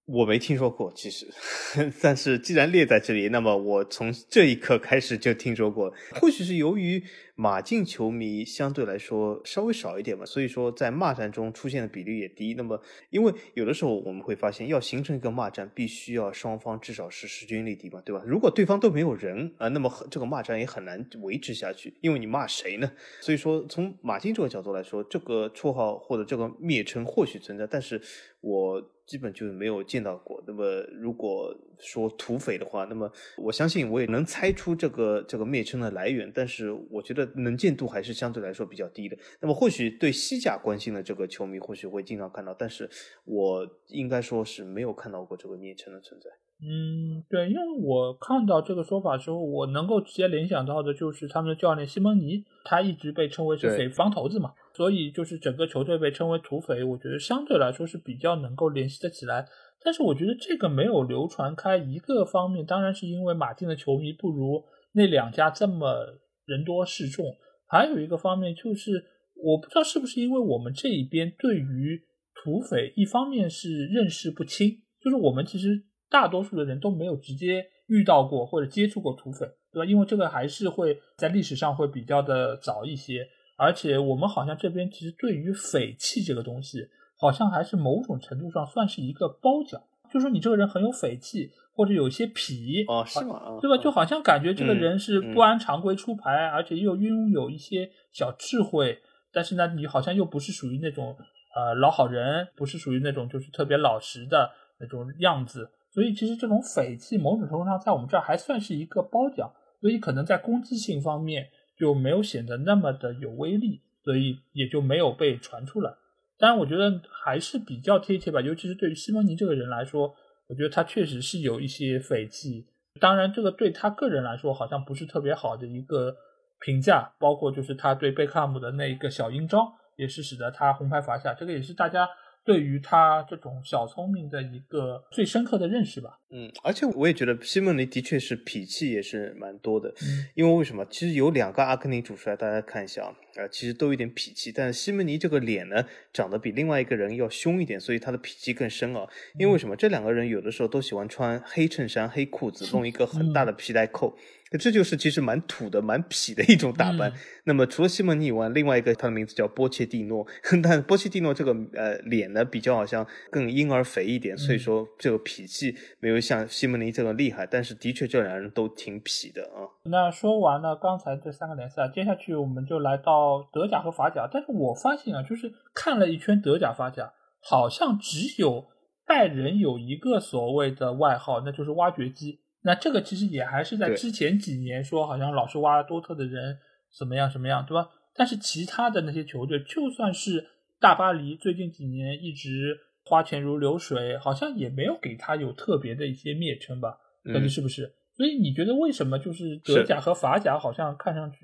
我没听说过，其实，但是既然列在这里，那么我从这一刻开始就听说过。或许是由于马竞球迷相对来说稍微少一点吧，所以说在骂战中出现的比例也低。那么，因为有的时候我们会发现，要形成一个骂战，必须要双方至少是势均力敌嘛，对吧？如果对方都没有人啊，那么这个骂战也很难维持下去，因为你骂谁呢？所以说，从马竞这个角度来说，这个绰号或者这个蔑称或许存在，但是我。基本就没有见到过。那么，如果说土匪的话，那么我相信我也能猜出这个这个蔑称的来源。但是，我觉得能见度还是相对来说比较低的。那么，或许对西甲关心的这个球迷或许会经常看到，但是我应该说是没有看到过这个昵称的存在。嗯，对，因为我看到这个说法之后，我能够直接联想到的就是他们的教练西蒙尼，他一直被称为是匪帮头子嘛，所以就是整个球队被称为土匪，我觉得相对来说是比较能够联系得起来。但是我觉得这个没有流传开，一个方面当然是因为马竞的球迷不如那两家这么人多势众，还有一个方面就是我不知道是不是因为我们这一边对于土匪一方面是认识不清，就是我们其实。大多数的人都没有直接遇到过或者接触过土匪，对吧？因为这个还是会在历史上会比较的早一些，而且我们好像这边其实对于匪气这个东西，好像还是某种程度上算是一个褒奖，就说你这个人很有匪气，或者有些痞，哦，是吗？对吧？就好像感觉这个人是不按常规出牌，而且又拥有一些小智慧，但是呢，你好像又不是属于那种呃老好人，不是属于那种就是特别老实的那种样子。所以其实这种匪气，某种程度上在我们这儿还算是一个褒奖，所以可能在攻击性方面就没有显得那么的有威力，所以也就没有被传出来。当然，我觉得还是比较贴切吧，尤其是对于西蒙尼这个人来说，我觉得他确实是有一些匪气。当然，这个对他个人来说好像不是特别好的一个评价，包括就是他对贝克汉姆的那一个小阴招，也是使得他红牌罚下，这个也是大家。对于他这种小聪明的一个最深刻的认识吧。嗯，而且我也觉得西蒙尼的确是脾气也是蛮多的。嗯，因为为什么？其实有两个阿根廷主帅，大家看一下啊，呃，其实都有点脾气。但是西蒙尼这个脸呢，长得比另外一个人要凶一点，所以他的脾气更深啊。因为为什么？这两个人有的时候都喜欢穿黑衬衫、黑裤子，弄一个很大的皮带扣。这就是其实蛮土的、蛮痞的一种打扮。那么除了西蒙尼以外，另外一个他的名字叫波切蒂诺，但波切蒂诺这个呃脸呢比较好像更婴儿肥一点，所以说这个脾气没有像西蒙尼这个厉害。但是的确这两人都挺痞的啊。那说完了刚才这三个联赛，接下去我们就来到德甲和法甲。但是我发现啊，就是看了一圈德甲、法甲，好像只有拜仁有一个所谓的外号，那就是挖掘机。那这个其实也还是在之前几年说，好像老是挖多特的人怎么样怎么样，对吧？但是其他的那些球队，就算是大巴黎，最近几年一直花钱如流水，好像也没有给他有特别的一些蔑称吧？到底是不是？所以你觉得为什么就是德甲和法甲好像看上去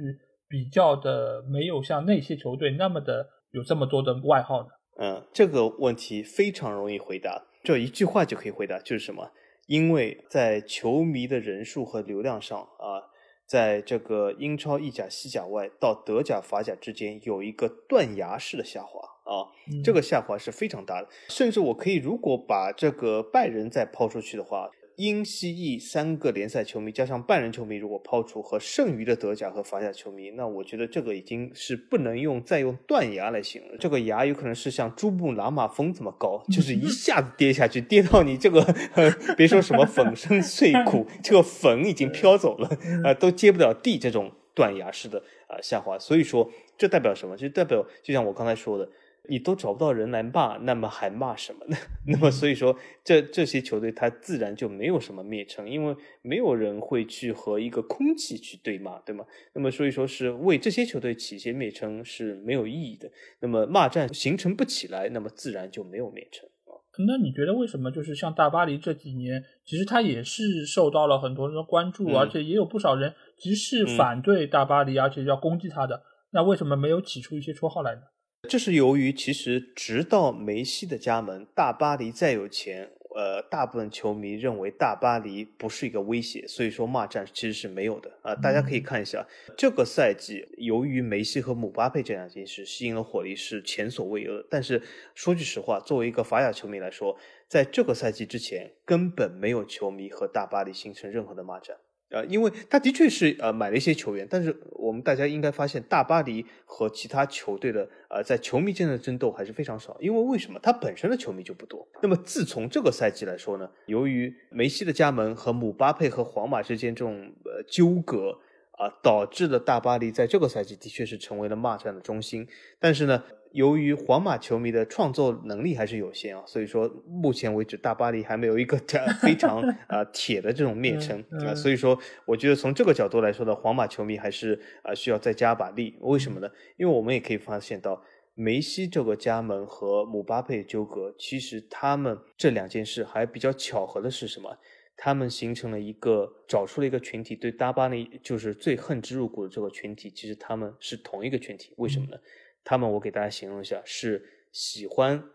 比较的没有像那些球队那么的有这么多的外号呢？嗯，这个问题非常容易回答，就一句话就可以回答，就是什么？因为在球迷的人数和流量上啊，在这个英超、意甲、西甲外到德甲、法甲之间有一个断崖式的下滑啊，这个下滑是非常大的。甚至我可以如果把这个拜仁再抛出去的话，英西意三个联赛球迷加上半人球迷，如果抛除和剩余的德甲和法甲球迷，那我觉得这个已经是不能用再用断崖来形容。这个崖有可能是像珠穆朗玛峰这么高，就是一下子跌下去，跌到你这个 别说什么粉身碎骨，这个粉已经飘走了，啊，都接不了地这种断崖式的啊下滑。所以说，这代表什么？就代表就像我刚才说的。你都找不到人来骂，那么还骂什么呢？那么所以说，这这些球队它自然就没有什么灭称，因为没有人会去和一个空气去对骂，对吗？那么所以说是为这些球队起一些灭称是没有意义的。那么骂战形成不起来，那么自然就没有灭称啊。那你觉得为什么就是像大巴黎这几年，其实他也是受到了很多人的关注，而且也有不少人其实是反对大巴黎，而且要攻击他的。那为什么没有起出一些绰号来呢？这是由于，其实直到梅西的加盟，大巴黎再有钱，呃，大部分球迷认为大巴黎不是一个威胁，所以说骂战其实是没有的啊。大家可以看一下这个赛季，由于梅西和姆巴佩这两件事吸引了火力是前所未有的。但是说句实话，作为一个法甲球迷来说，在这个赛季之前，根本没有球迷和大巴黎形成任何的骂战。呃，因为他的确是呃买了一些球员，但是我们大家应该发现，大巴黎和其他球队的呃在球迷间的争斗还是非常少。因为为什么？他本身的球迷就不多。那么自从这个赛季来说呢，由于梅西的加盟和姆巴佩和皇马之间这种呃纠葛啊，导致了大巴黎在这个赛季的确是成为了骂战的中心。但是呢。由于皇马球迷的创作能力还是有限啊，所以说目前为止大巴黎还没有一个非常 啊铁的这种灭称啊，所以说我觉得从这个角度来说呢，皇马球迷还是啊需要再加把力。为什么呢？因为我们也可以发现到梅西这个加盟和姆巴佩纠葛，其实他们这两件事还比较巧合的是什么？他们形成了一个找出了一个群体，对大巴黎就是最恨之入骨的这个群体，其实他们是同一个群体。为什么呢？他们，我给大家形容一下，是喜欢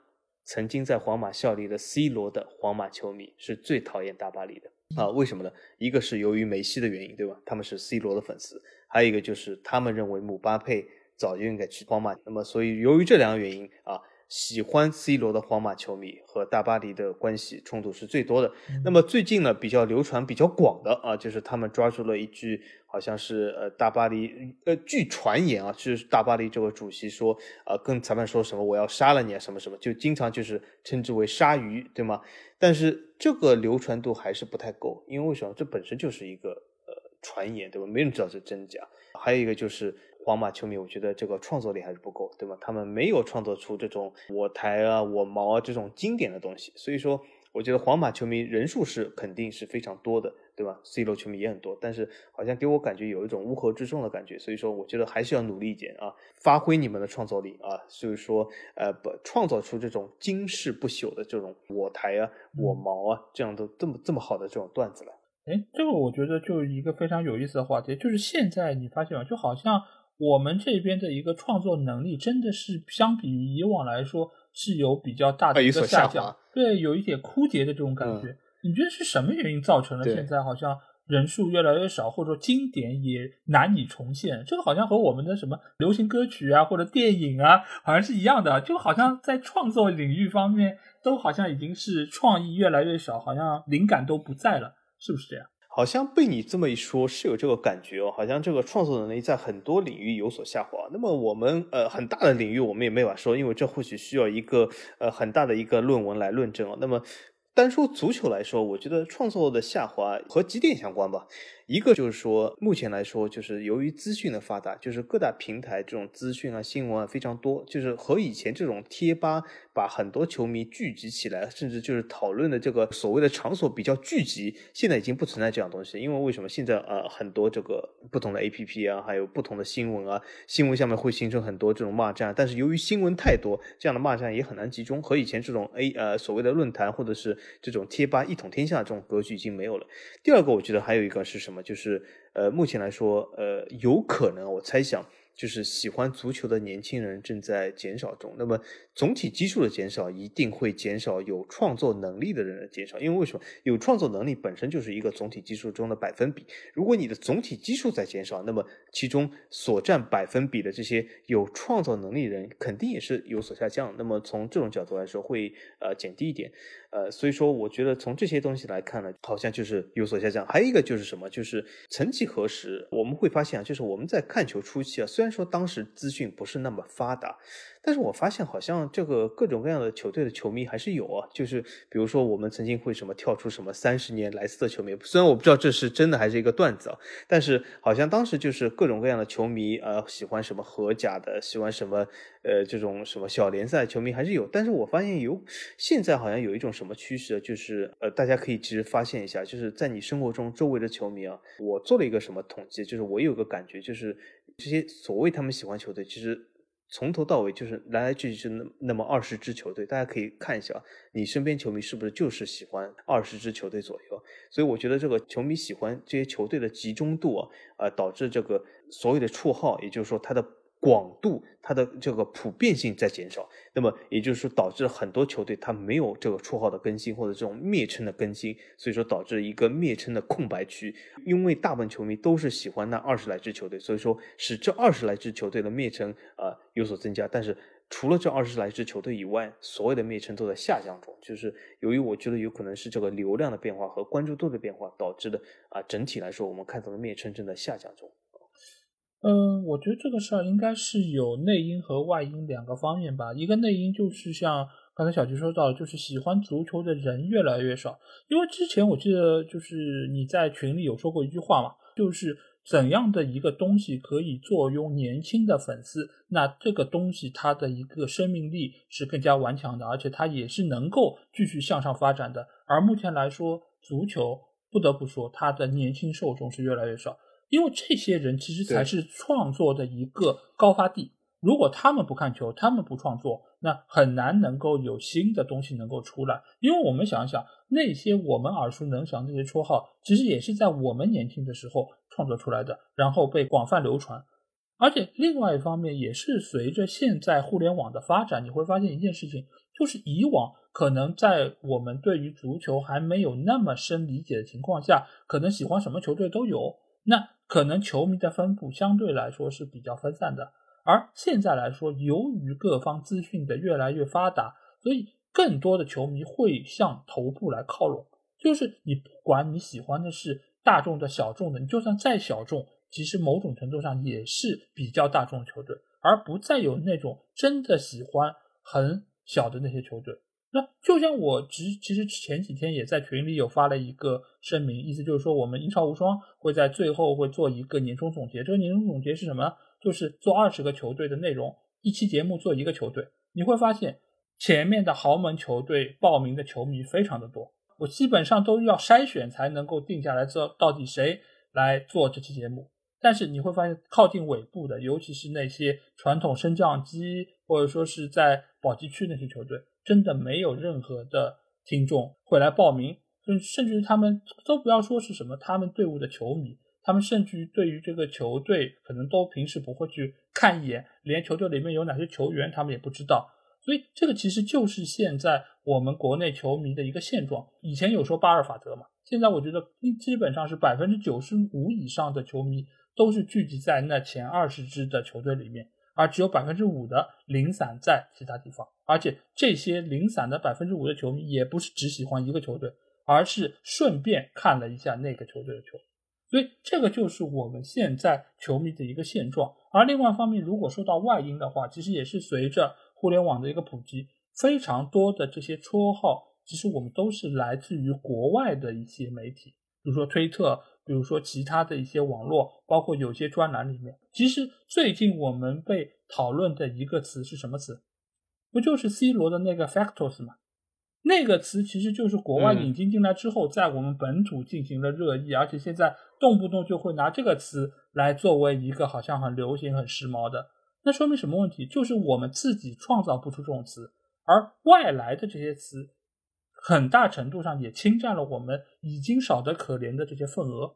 曾经在皇马效力的 C 罗的皇马球迷，是最讨厌大巴黎的啊？为什么呢？一个是由于梅西的原因，对吧？他们是 C 罗的粉丝，还有一个就是他们认为姆巴佩早就应该去皇马。那么，所以由于这两个原因啊。喜欢 C 罗的皇马球迷和大巴黎的关系冲突是最多的。那么最近呢，比较流传比较广的啊，就是他们抓住了一句，好像是呃大巴黎呃据传言啊，就是大巴黎这位主席说啊，跟裁判说什么我要杀了你啊什么什么，就经常就是称之为鲨鱼，对吗？但是这个流传度还是不太够，因为为什么？这本身就是一个呃传言，对吧？没人知道是真假。还有一个就是。皇马球迷，我觉得这个创作力还是不够，对吧？他们没有创作出这种我台啊、我毛啊这种经典的东西，所以说，我觉得皇马球迷人数是肯定是非常多的，对吧？C 罗球迷也很多，但是好像给我感觉有一种乌合之众的感觉，所以说，我觉得还是要努力一点啊，发挥你们的创造力啊，所以说，呃，不创造出这种惊世不朽的这种我台啊、我毛啊这样的这么这么好的这种段子来。哎，这个我觉得就是一个非常有意思的话题，就是现在你发现吗？就好像。我们这边的一个创作能力，真的是相比于以往来说，是有比较大的一个下降。对，有一点枯竭的这种感觉。你觉得是什么原因造成了现在好像人数越来越少，或者说经典也难以重现？这个好像和我们的什么流行歌曲啊，或者电影啊，好像是一样的。就好像在创作领域方面，都好像已经是创意越来越少，好像灵感都不在了，是不是这样？好像被你这么一说，是有这个感觉哦。好像这个创作能力在很多领域有所下滑。那么我们呃很大的领域，我们也没法说，因为这或许需要一个呃很大的一个论文来论证哦。那么单说足球来说，我觉得创作的下滑和几点相关吧。一个就是说，目前来说，就是由于资讯的发达，就是各大平台这种资讯啊、新闻啊非常多，就是和以前这种贴吧把很多球迷聚集起来，甚至就是讨论的这个所谓的场所比较聚集，现在已经不存在这样东西。因为为什么现在呃很多这个不同的 A P P 啊，还有不同的新闻啊，新闻下面会形成很多这种骂战，但是由于新闻太多，这样的骂战也很难集中，和以前这种 A 呃所谓的论坛或者是这种贴吧一统天下这种格局已经没有了。第二个，我觉得还有一个是什么？就是，呃，目前来说，呃，有可能，我猜想，就是喜欢足球的年轻人正在减少中。那么总体基数的减少一定会减少有创作能力的人的减少，因为为什么？有创作能力本身就是一个总体基数中的百分比。如果你的总体基数在减少，那么其中所占百分比的这些有创作能力人肯定也是有所下降。那么从这种角度来说，会呃减低一点。呃，所以说我觉得从这些东西来看呢，好像就是有所下降。还有一个就是什么？就是曾几何时，我们会发现啊，就是我们在看球初期啊，虽然说当时资讯不是那么发达。但是我发现好像这个各种各样的球队的球迷还是有啊，就是比如说我们曾经会什么跳出什么三十年莱斯特球迷，虽然我不知道这是真的还是一个段子啊，但是好像当时就是各种各样的球迷，呃，喜欢什么荷甲的，喜欢什么呃这种什么小联赛球迷还是有。但是我发现有现在好像有一种什么趋势，就是呃大家可以其实发现一下，就是在你生活中周围的球迷啊，我做了一个什么统计，就是我有个感觉，就是这些所谓他们喜欢球队，其实。从头到尾就是来来去去就那那么二十支球队，大家可以看一下，你身边球迷是不是就是喜欢二十支球队左右？所以我觉得这个球迷喜欢这些球队的集中度啊，呃，导致这个所有的绰号，也就是说他的。广度，它的这个普遍性在减少，那么也就是说，导致很多球队它没有这个绰号的更新或者这种蔑称的更新，所以说导致一个蔑称的空白区。因为大部分球迷都是喜欢那二十来支球队，所以说使这二十来支球队的蔑称啊有所增加。但是除了这二十来支球队以外，所有的蔑称都在下降中。就是由于我觉得有可能是这个流量的变化和关注度的变化导致的啊，整体来说我们看到的蔑称正在下降中。嗯，我觉得这个事儿应该是有内因和外因两个方面吧。一个内因就是像刚才小吉说到，就是喜欢足球的人越来越少。因为之前我记得就是你在群里有说过一句话嘛，就是怎样的一个东西可以坐拥年轻的粉丝，那这个东西它的一个生命力是更加顽强的，而且它也是能够继续向上发展的。而目前来说，足球不得不说它的年轻受众是越来越少。因为这些人其实才是创作的一个高发地。如果他们不看球，他们不创作，那很难能够有新的东西能够出来。因为我们想想，那些我们耳熟能详那些绰号，其实也是在我们年轻的时候创作出来的，然后被广泛流传。而且另外一方面，也是随着现在互联网的发展，你会发现一件事情，就是以往可能在我们对于足球还没有那么深理解的情况下，可能喜欢什么球队都有。那可能球迷的分布相对来说是比较分散的，而现在来说，由于各方资讯的越来越发达，所以更多的球迷会向头部来靠拢。就是你不管你喜欢的是大众的小众的，你就算再小众，其实某种程度上也是比较大众的球队，而不再有那种真的喜欢很小的那些球队。那就像我其其实前几天也在群里有发了一个声明，意思就是说我们英超无双会在最后会做一个年终总结。这个年终总结是什么呢？就是做二十个球队的内容，一期节目做一个球队。你会发现前面的豪门球队报名的球迷非常的多，我基本上都要筛选才能够定下来，知道到底谁来做这期节目。但是你会发现靠近尾部的，尤其是那些传统升降机或者说是在保级区那些球队。真的没有任何的听众会来报名，甚甚至于他们都不要说是什么他们队伍的球迷，他们甚至于对于这个球队可能都平时不会去看一眼，连球队里面有哪些球员他们也不知道。所以这个其实就是现在我们国内球迷的一个现状。以前有说八二法则嘛，现在我觉得基本上是百分之九十五以上的球迷都是聚集在那前二十支的球队里面。而只有百分之五的零散在其他地方，而且这些零散的百分之五的球迷也不是只喜欢一个球队，而是顺便看了一下那个球队的球，所以这个就是我们现在球迷的一个现状。而另外一方面，如果说到外因的话，其实也是随着互联网的一个普及，非常多的这些绰号，其实我们都是来自于国外的一些媒体，比如说推特。比如说其他的一些网络，包括有些专栏里面，其实最近我们被讨论的一个词是什么词？不就是 C 罗的那个 Factors 吗？那个词其实就是国外引进进来之后，在我们本土进行了热议，而且现在动不动就会拿这个词来作为一个好像很流行、很时髦的。那说明什么问题？就是我们自己创造不出这种词，而外来的这些词。很大程度上也侵占了我们已经少得可怜的这些份额，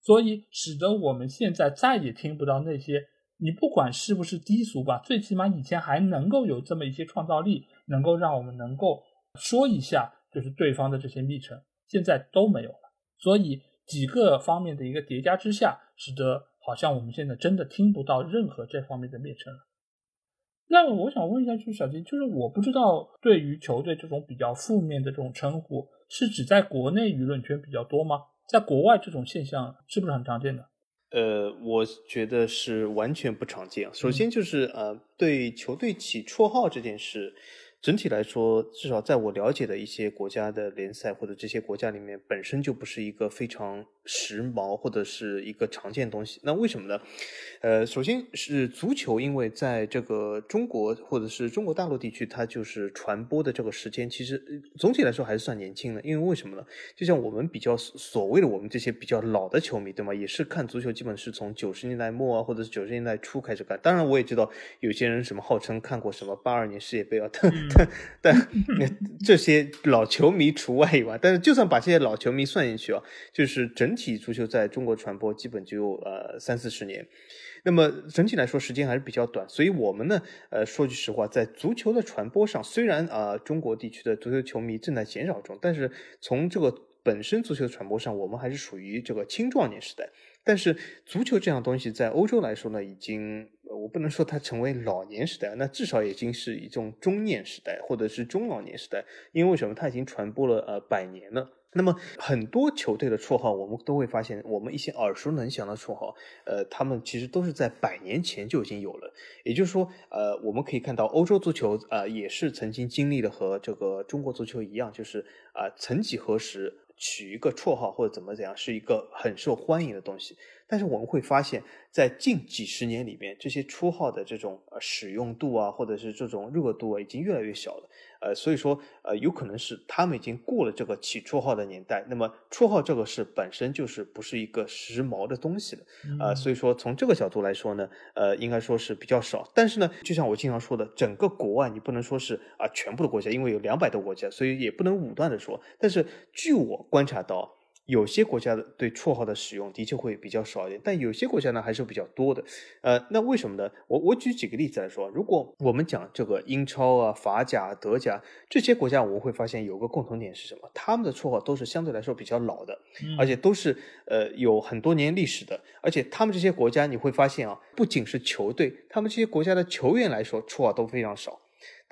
所以使得我们现在再也听不到那些你不管是不是低俗吧，最起码以前还能够有这么一些创造力，能够让我们能够说一下，就是对方的这些历程，现在都没有了。所以几个方面的一个叠加之下，使得好像我们现在真的听不到任何这方面的蔑称了。那我想问一下，就是小金，就是我不知道对于球队这种比较负面的这种称呼，是指在国内舆论圈比较多吗？在国外这种现象是不是很常见的？呃，我觉得是完全不常见。首先就是呃，对球队起绰号这件事，整体来说，至少在我了解的一些国家的联赛或者这些国家里面，本身就不是一个非常。时髦或者是一个常见东西，那为什么呢？呃，首先是足球，因为在这个中国或者是中国大陆地区，它就是传播的这个时间，其实总体来说还是算年轻的。因为为什么呢？就像我们比较所谓的我们这些比较老的球迷，对吗？也是看足球，基本是从九十年代末啊，或者是九十年代初开始看。当然，我也知道有些人什么号称看过什么八二年世界杯啊，但 但这些老球迷除外以外，但是就算把这些老球迷算进去啊，就是整。体足球在中国传播基本就有呃三四十年，那么整体来说时间还是比较短，所以我们呢呃说句实话，在足球的传播上，虽然啊中国地区的足球球迷正在减少中，但是从这个本身足球传播上，我们还是属于这个青壮年时代。但是足球这样东西在欧洲来说呢，已经我不能说它成为老年时代，那至少已经是一种中年时代或者是中老年时代，因为为什么它已经传播了呃百年了。那么很多球队的绰号，我们都会发现，我们一些耳熟能详的绰号，呃，他们其实都是在百年前就已经有了。也就是说，呃，我们可以看到欧洲足球，呃，也是曾经经历了和这个中国足球一样，就是啊，曾几何时取一个绰号或者怎么怎样，是一个很受欢迎的东西。但是我们会发现，在近几十年里面，这些绰号的这种使用度啊，或者是这种热度啊，已经越来越小了。呃，所以说，呃，有可能是他们已经过了这个起绰号的年代。那么，绰号这个事本身就是不是一个时髦的东西了。啊，所以说从这个角度来说呢，呃，应该说是比较少。但是呢，就像我经常说的，整个国外你不能说是啊全部的国家，因为有两百多个国家，所以也不能武断的说。但是据我观察到。有些国家的对绰号的使用的确会比较少一点，但有些国家呢还是比较多的。呃，那为什么呢？我我举几个例子来说，如果我们讲这个英超啊、法甲、德甲这些国家，我们会发现有个共同点是什么？他们的绰号都是相对来说比较老的，而且都是呃有很多年历史的。而且他们这些国家你会发现啊，不仅是球队，他们这些国家的球员来说绰号都非常少。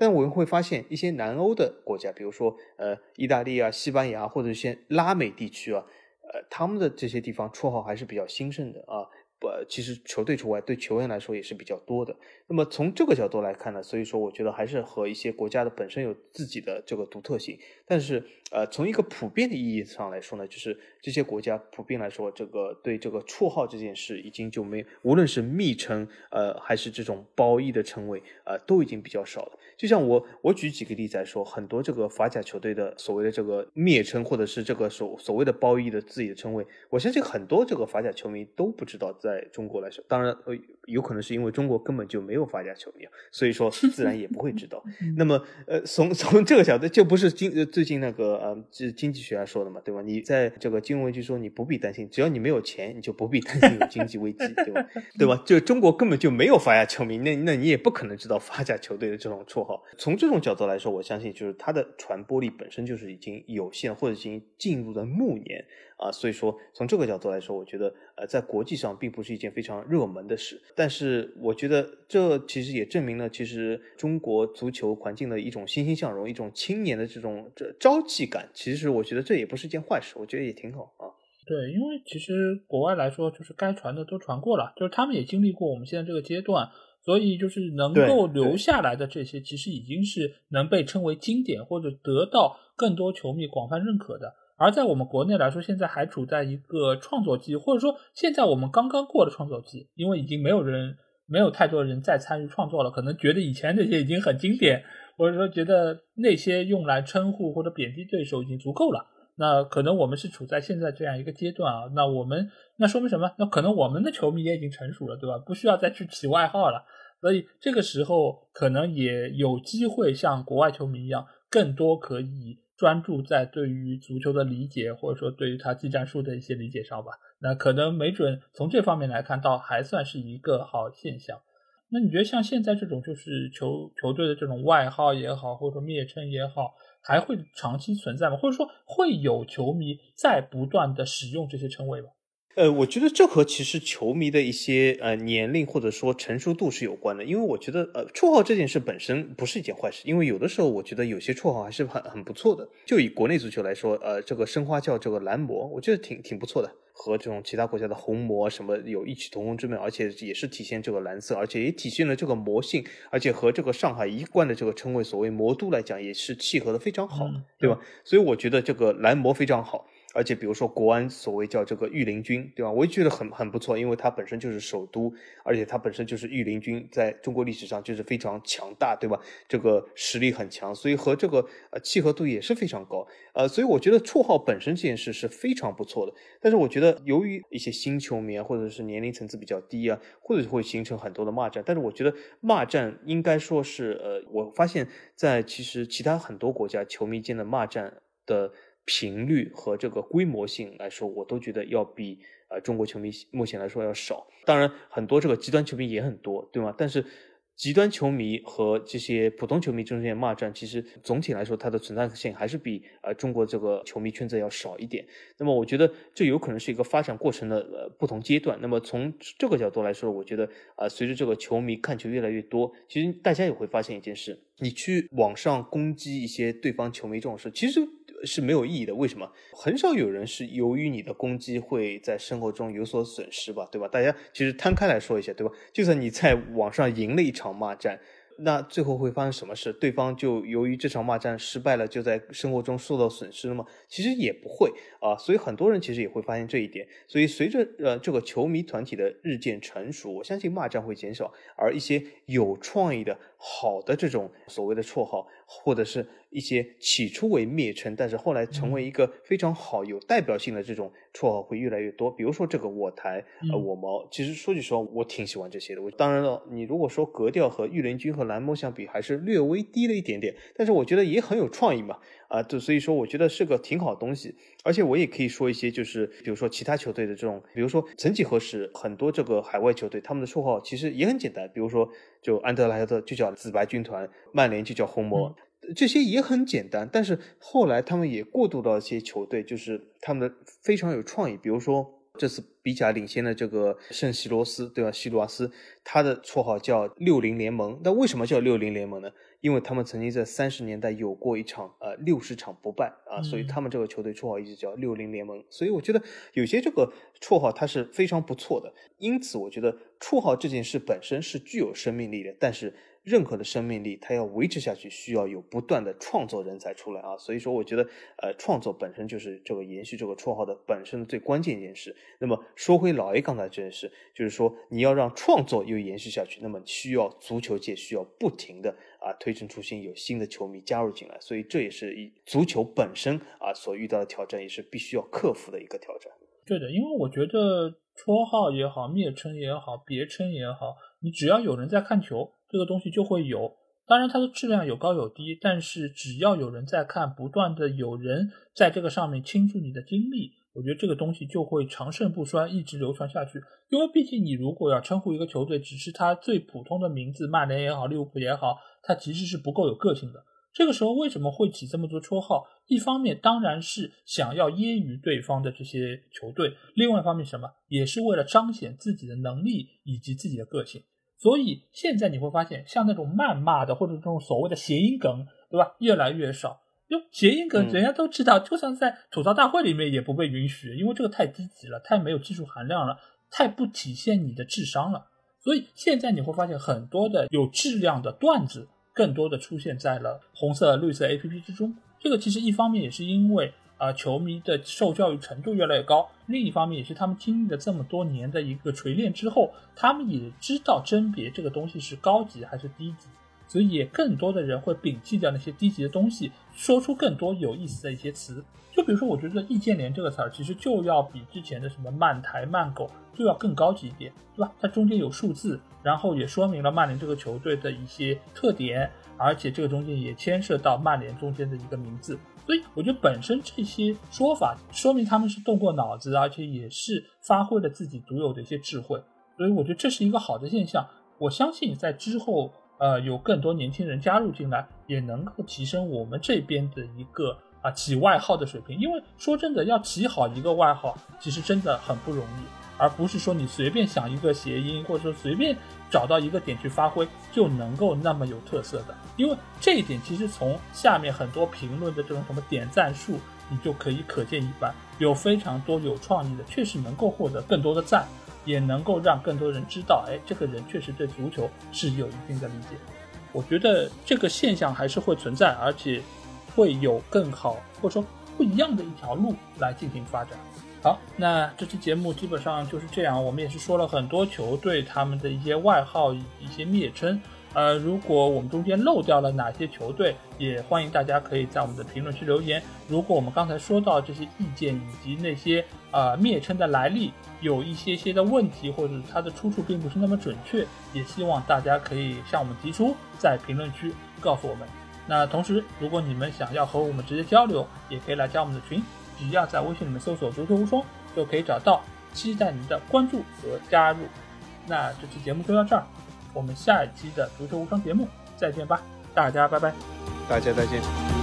但我们会发现，一些南欧的国家，比如说呃，意大利啊、西班牙或者一些拉美地区啊，呃，他们的这些地方绰号还是比较兴盛的啊。呃，其实球队除外，对球员来说也是比较多的。那么从这个角度来看呢，所以说我觉得还是和一些国家的本身有自己的这个独特性。但是呃，从一个普遍的意义上来说呢，就是这些国家普遍来说，这个对这个绰号这件事已经就没，无论是昵称呃还是这种褒义的称谓呃，都已经比较少了。就像我我举几个例子来说，很多这个法甲球队的所谓的这个蔑称或者是这个所所谓的褒义的自己的称谓，我相信很多这个法甲球迷都不知道在。在中国来说，当然呃，有可能是因为中国根本就没有法甲球迷，所以说 自然也不会知道。那么呃，从从这个角度，就不是经最近那个呃，是经济学家说的嘛，对吧？你在这个金融危机说你不必担心，只要你没有钱，你就不必担心有经济危机，对吧？对吧？就中国根本就没有法甲球迷，那那你也不可能知道法甲球队的这种绰号。从这种角度来说，我相信就是它的传播力本身就是已经有限，或者已经进入了暮年。啊，所以说从这个角度来说，我觉得呃，在国际上并不是一件非常热门的事。但是我觉得这其实也证明了，其实中国足球环境的一种欣欣向荣，一种青年的这种这朝气感。其实我觉得这也不是一件坏事，我觉得也挺好啊。对，因为其实国外来说，就是该传的都传过了，就是他们也经历过我们现在这个阶段，所以就是能够留下来的这些，其实已经是能被称为经典或者得到更多球迷广泛认可的。而在我们国内来说，现在还处在一个创作期，或者说现在我们刚刚过了创作期，因为已经没有人，没有太多人再参与创作了，可能觉得以前那些已经很经典，或者说觉得那些用来称呼或者贬低对手已经足够了。那可能我们是处在现在这样一个阶段啊，那我们那说明什么？那可能我们的球迷也已经成熟了，对吧？不需要再去起外号了，所以这个时候可能也有机会像国外球迷一样，更多可以。专注在对于足球的理解，或者说对于他技战术的一些理解上吧。那可能没准从这方面来看，倒还算是一个好现象。那你觉得像现在这种就是球球队的这种外号也好，或者说蔑称也好，还会长期存在吗？或者说会有球迷在不断的使用这些称谓吗？呃，我觉得这和其实球迷的一些呃年龄或者说成熟度是有关的，因为我觉得呃绰号这件事本身不是一件坏事，因为有的时候我觉得有些绰号还是很很不错的。就以国内足球来说，呃，这个申花叫这个蓝魔，我觉得挺挺不错的，和这种其他国家的红魔什么有异曲同工之妙，而且也是体现这个蓝色，而且也体现了这个魔性，而且和这个上海一贯的这个称谓所谓魔都来讲，也是契合的非常好，对吧？所以我觉得这个蓝魔非常好。而且，比如说国安所谓叫这个御林军，对吧？我也觉得很很不错，因为它本身就是首都，而且它本身就是御林军，在中国历史上就是非常强大，对吧？这个实力很强，所以和这个呃契合度也是非常高。呃，所以我觉得绰号本身这件事是非常不错的。但是我觉得，由于一些新球迷或者是年龄层次比较低啊，或者会形成很多的骂战。但是我觉得骂战应该说是呃，我发现，在其实其他很多国家球迷间的骂战的。频率和这个规模性来说，我都觉得要比呃中国球迷目前来说要少。当然，很多这个极端球迷也很多，对吗？但是极端球迷和这些普通球迷中间的骂战，其实总体来说它的存在性还是比呃中国这个球迷圈子要少一点。那么，我觉得这有可能是一个发展过程的呃不同阶段。那么从这个角度来说，我觉得啊，随着这个球迷看球越来越多，其实大家也会发现一件事：你去网上攻击一些对方球迷这种事，其实。是没有意义的。为什么？很少有人是由于你的攻击会在生活中有所损失吧？对吧？大家其实摊开来说一下，对吧？就算你在网上赢了一场骂战。那最后会发生什么事？对方就由于这场骂战失败了，就在生活中受到损失了吗？其实也不会啊。所以很多人其实也会发现这一点。所以随着呃这个球迷团体的日渐成熟，我相信骂战会减少，而一些有创意的好的这种所谓的绰号，或者是一些起初为蔑称，但是后来成为一个非常好有代表性的这种绰号会越来越多。比如说这个我台呃我毛，其实说句实话，我挺喜欢这些的。我当然了，你如果说格调和御林军和蓝猫相比还是略微低了一点点，但是我觉得也很有创意嘛，啊，就所以说我觉得是个挺好的东西，而且我也可以说一些，就是比如说其他球队的这种，比如说曾几何时，很多这个海外球队他们的绰号其实也很简单，比如说就安德莱德就叫紫白军团，曼联就叫红魔，这些也很简单，但是后来他们也过渡到一些球队，就是他们的非常有创意，比如说。这次比甲领先的这个圣西罗斯，对吧？西罗斯，他的绰号叫六零联盟。那为什么叫六零联盟呢？因为他们曾经在三十年代有过一场呃六十场不败啊，所以他们这个球队绰号一直叫六零联盟。所以我觉得有些这个绰号它是非常不错的。因此，我觉得绰号这件事本身是具有生命力的，但是。任何的生命力，它要维持下去，需要有不断的创作人才出来啊。所以说，我觉得，呃，创作本身就是这个延续这个绰号的本身的最关键一件事。那么说回老 A 刚才这件事，就是说你要让创作又延续下去，那么需要足球界需要不停的啊推陈出新，有新的球迷加入进来。所以这也是一足球本身啊所遇到的挑战，也是必须要克服的一个挑战。对的，因为我觉得绰号也好，蔑称也好，别称也好，你只要有人在看球。这个东西就会有，当然它的质量有高有低，但是只要有人在看，不断的有人在这个上面倾注你的精力，我觉得这个东西就会长盛不衰，一直流传下去。因为毕竟你如果要称呼一个球队，只是它最普通的名字，曼联也好，利物浦也好，它其实是不够有个性的。这个时候为什么会起这么多绰号？一方面当然是想要揶揄对方的这些球队，另外一方面什么，也是为了彰显自己的能力以及自己的个性。所以现在你会发现，像那种谩骂的或者这种所谓的谐音梗，对吧？越来越少。就谐音梗，人家都知道，就算在吐槽大会里面也不被允许，因为这个太低级了，太没有技术含量了，太不体现你的智商了。所以现在你会发现，很多的有质量的段子，更多的出现在了红色、绿色 A P P 之中。这个其实一方面也是因为。啊，球迷的受教育程度越来越高，另一方面也是他们经历了这么多年的一个锤炼之后，他们也知道甄别这个东西是高级还是低级，所以也更多的人会摒弃掉那些低级的东西，说出更多有意思的一些词。就比如说，我觉得“易建联”这个词儿，其实就要比之前的什么“慢台”“慢狗”就要更高级一点，对吧？它中间有数字，然后也说明了曼联这个球队的一些特点。而且这个中间也牵涉到曼联中间的一个名字，所以我觉得本身这些说法说明他们是动过脑子，而且也是发挥了自己独有的一些智慧。所以我觉得这是一个好的现象。我相信在之后，呃，有更多年轻人加入进来，也能够提升我们这边的一个啊起外号的水平。因为说真的，要起好一个外号，其实真的很不容易，而不是说你随便想一个谐音，或者说随便找到一个点去发挥，就能够那么有特色的。因为这一点，其实从下面很多评论的这种什么点赞数，你就可以可见一斑。有非常多有创意的，确实能够获得更多的赞。也能够让更多人知道，哎，这个人确实对足球是有一定的理解。我觉得这个现象还是会存在，而且会有更好或者说不一样的一条路来进行发展。好，那这期节目基本上就是这样。我们也是说了很多球队他们的一些外号、一些蔑称。呃，如果我们中间漏掉了哪些球队，也欢迎大家可以在我们的评论区留言。如果我们刚才说到这些意见以及那些呃蔑称的来历有一些些的问题，或者它的出处并不是那么准确，也希望大家可以向我们提出，在评论区告诉我们。那同时，如果你们想要和我们直接交流，也可以来加我们的群，只要在微信里面搜索“足球无双”就可以找到。期待您的关注和加入。那这期节目就到这儿。我们下一期的足球无双节目再见吧，大家拜拜，大家再见。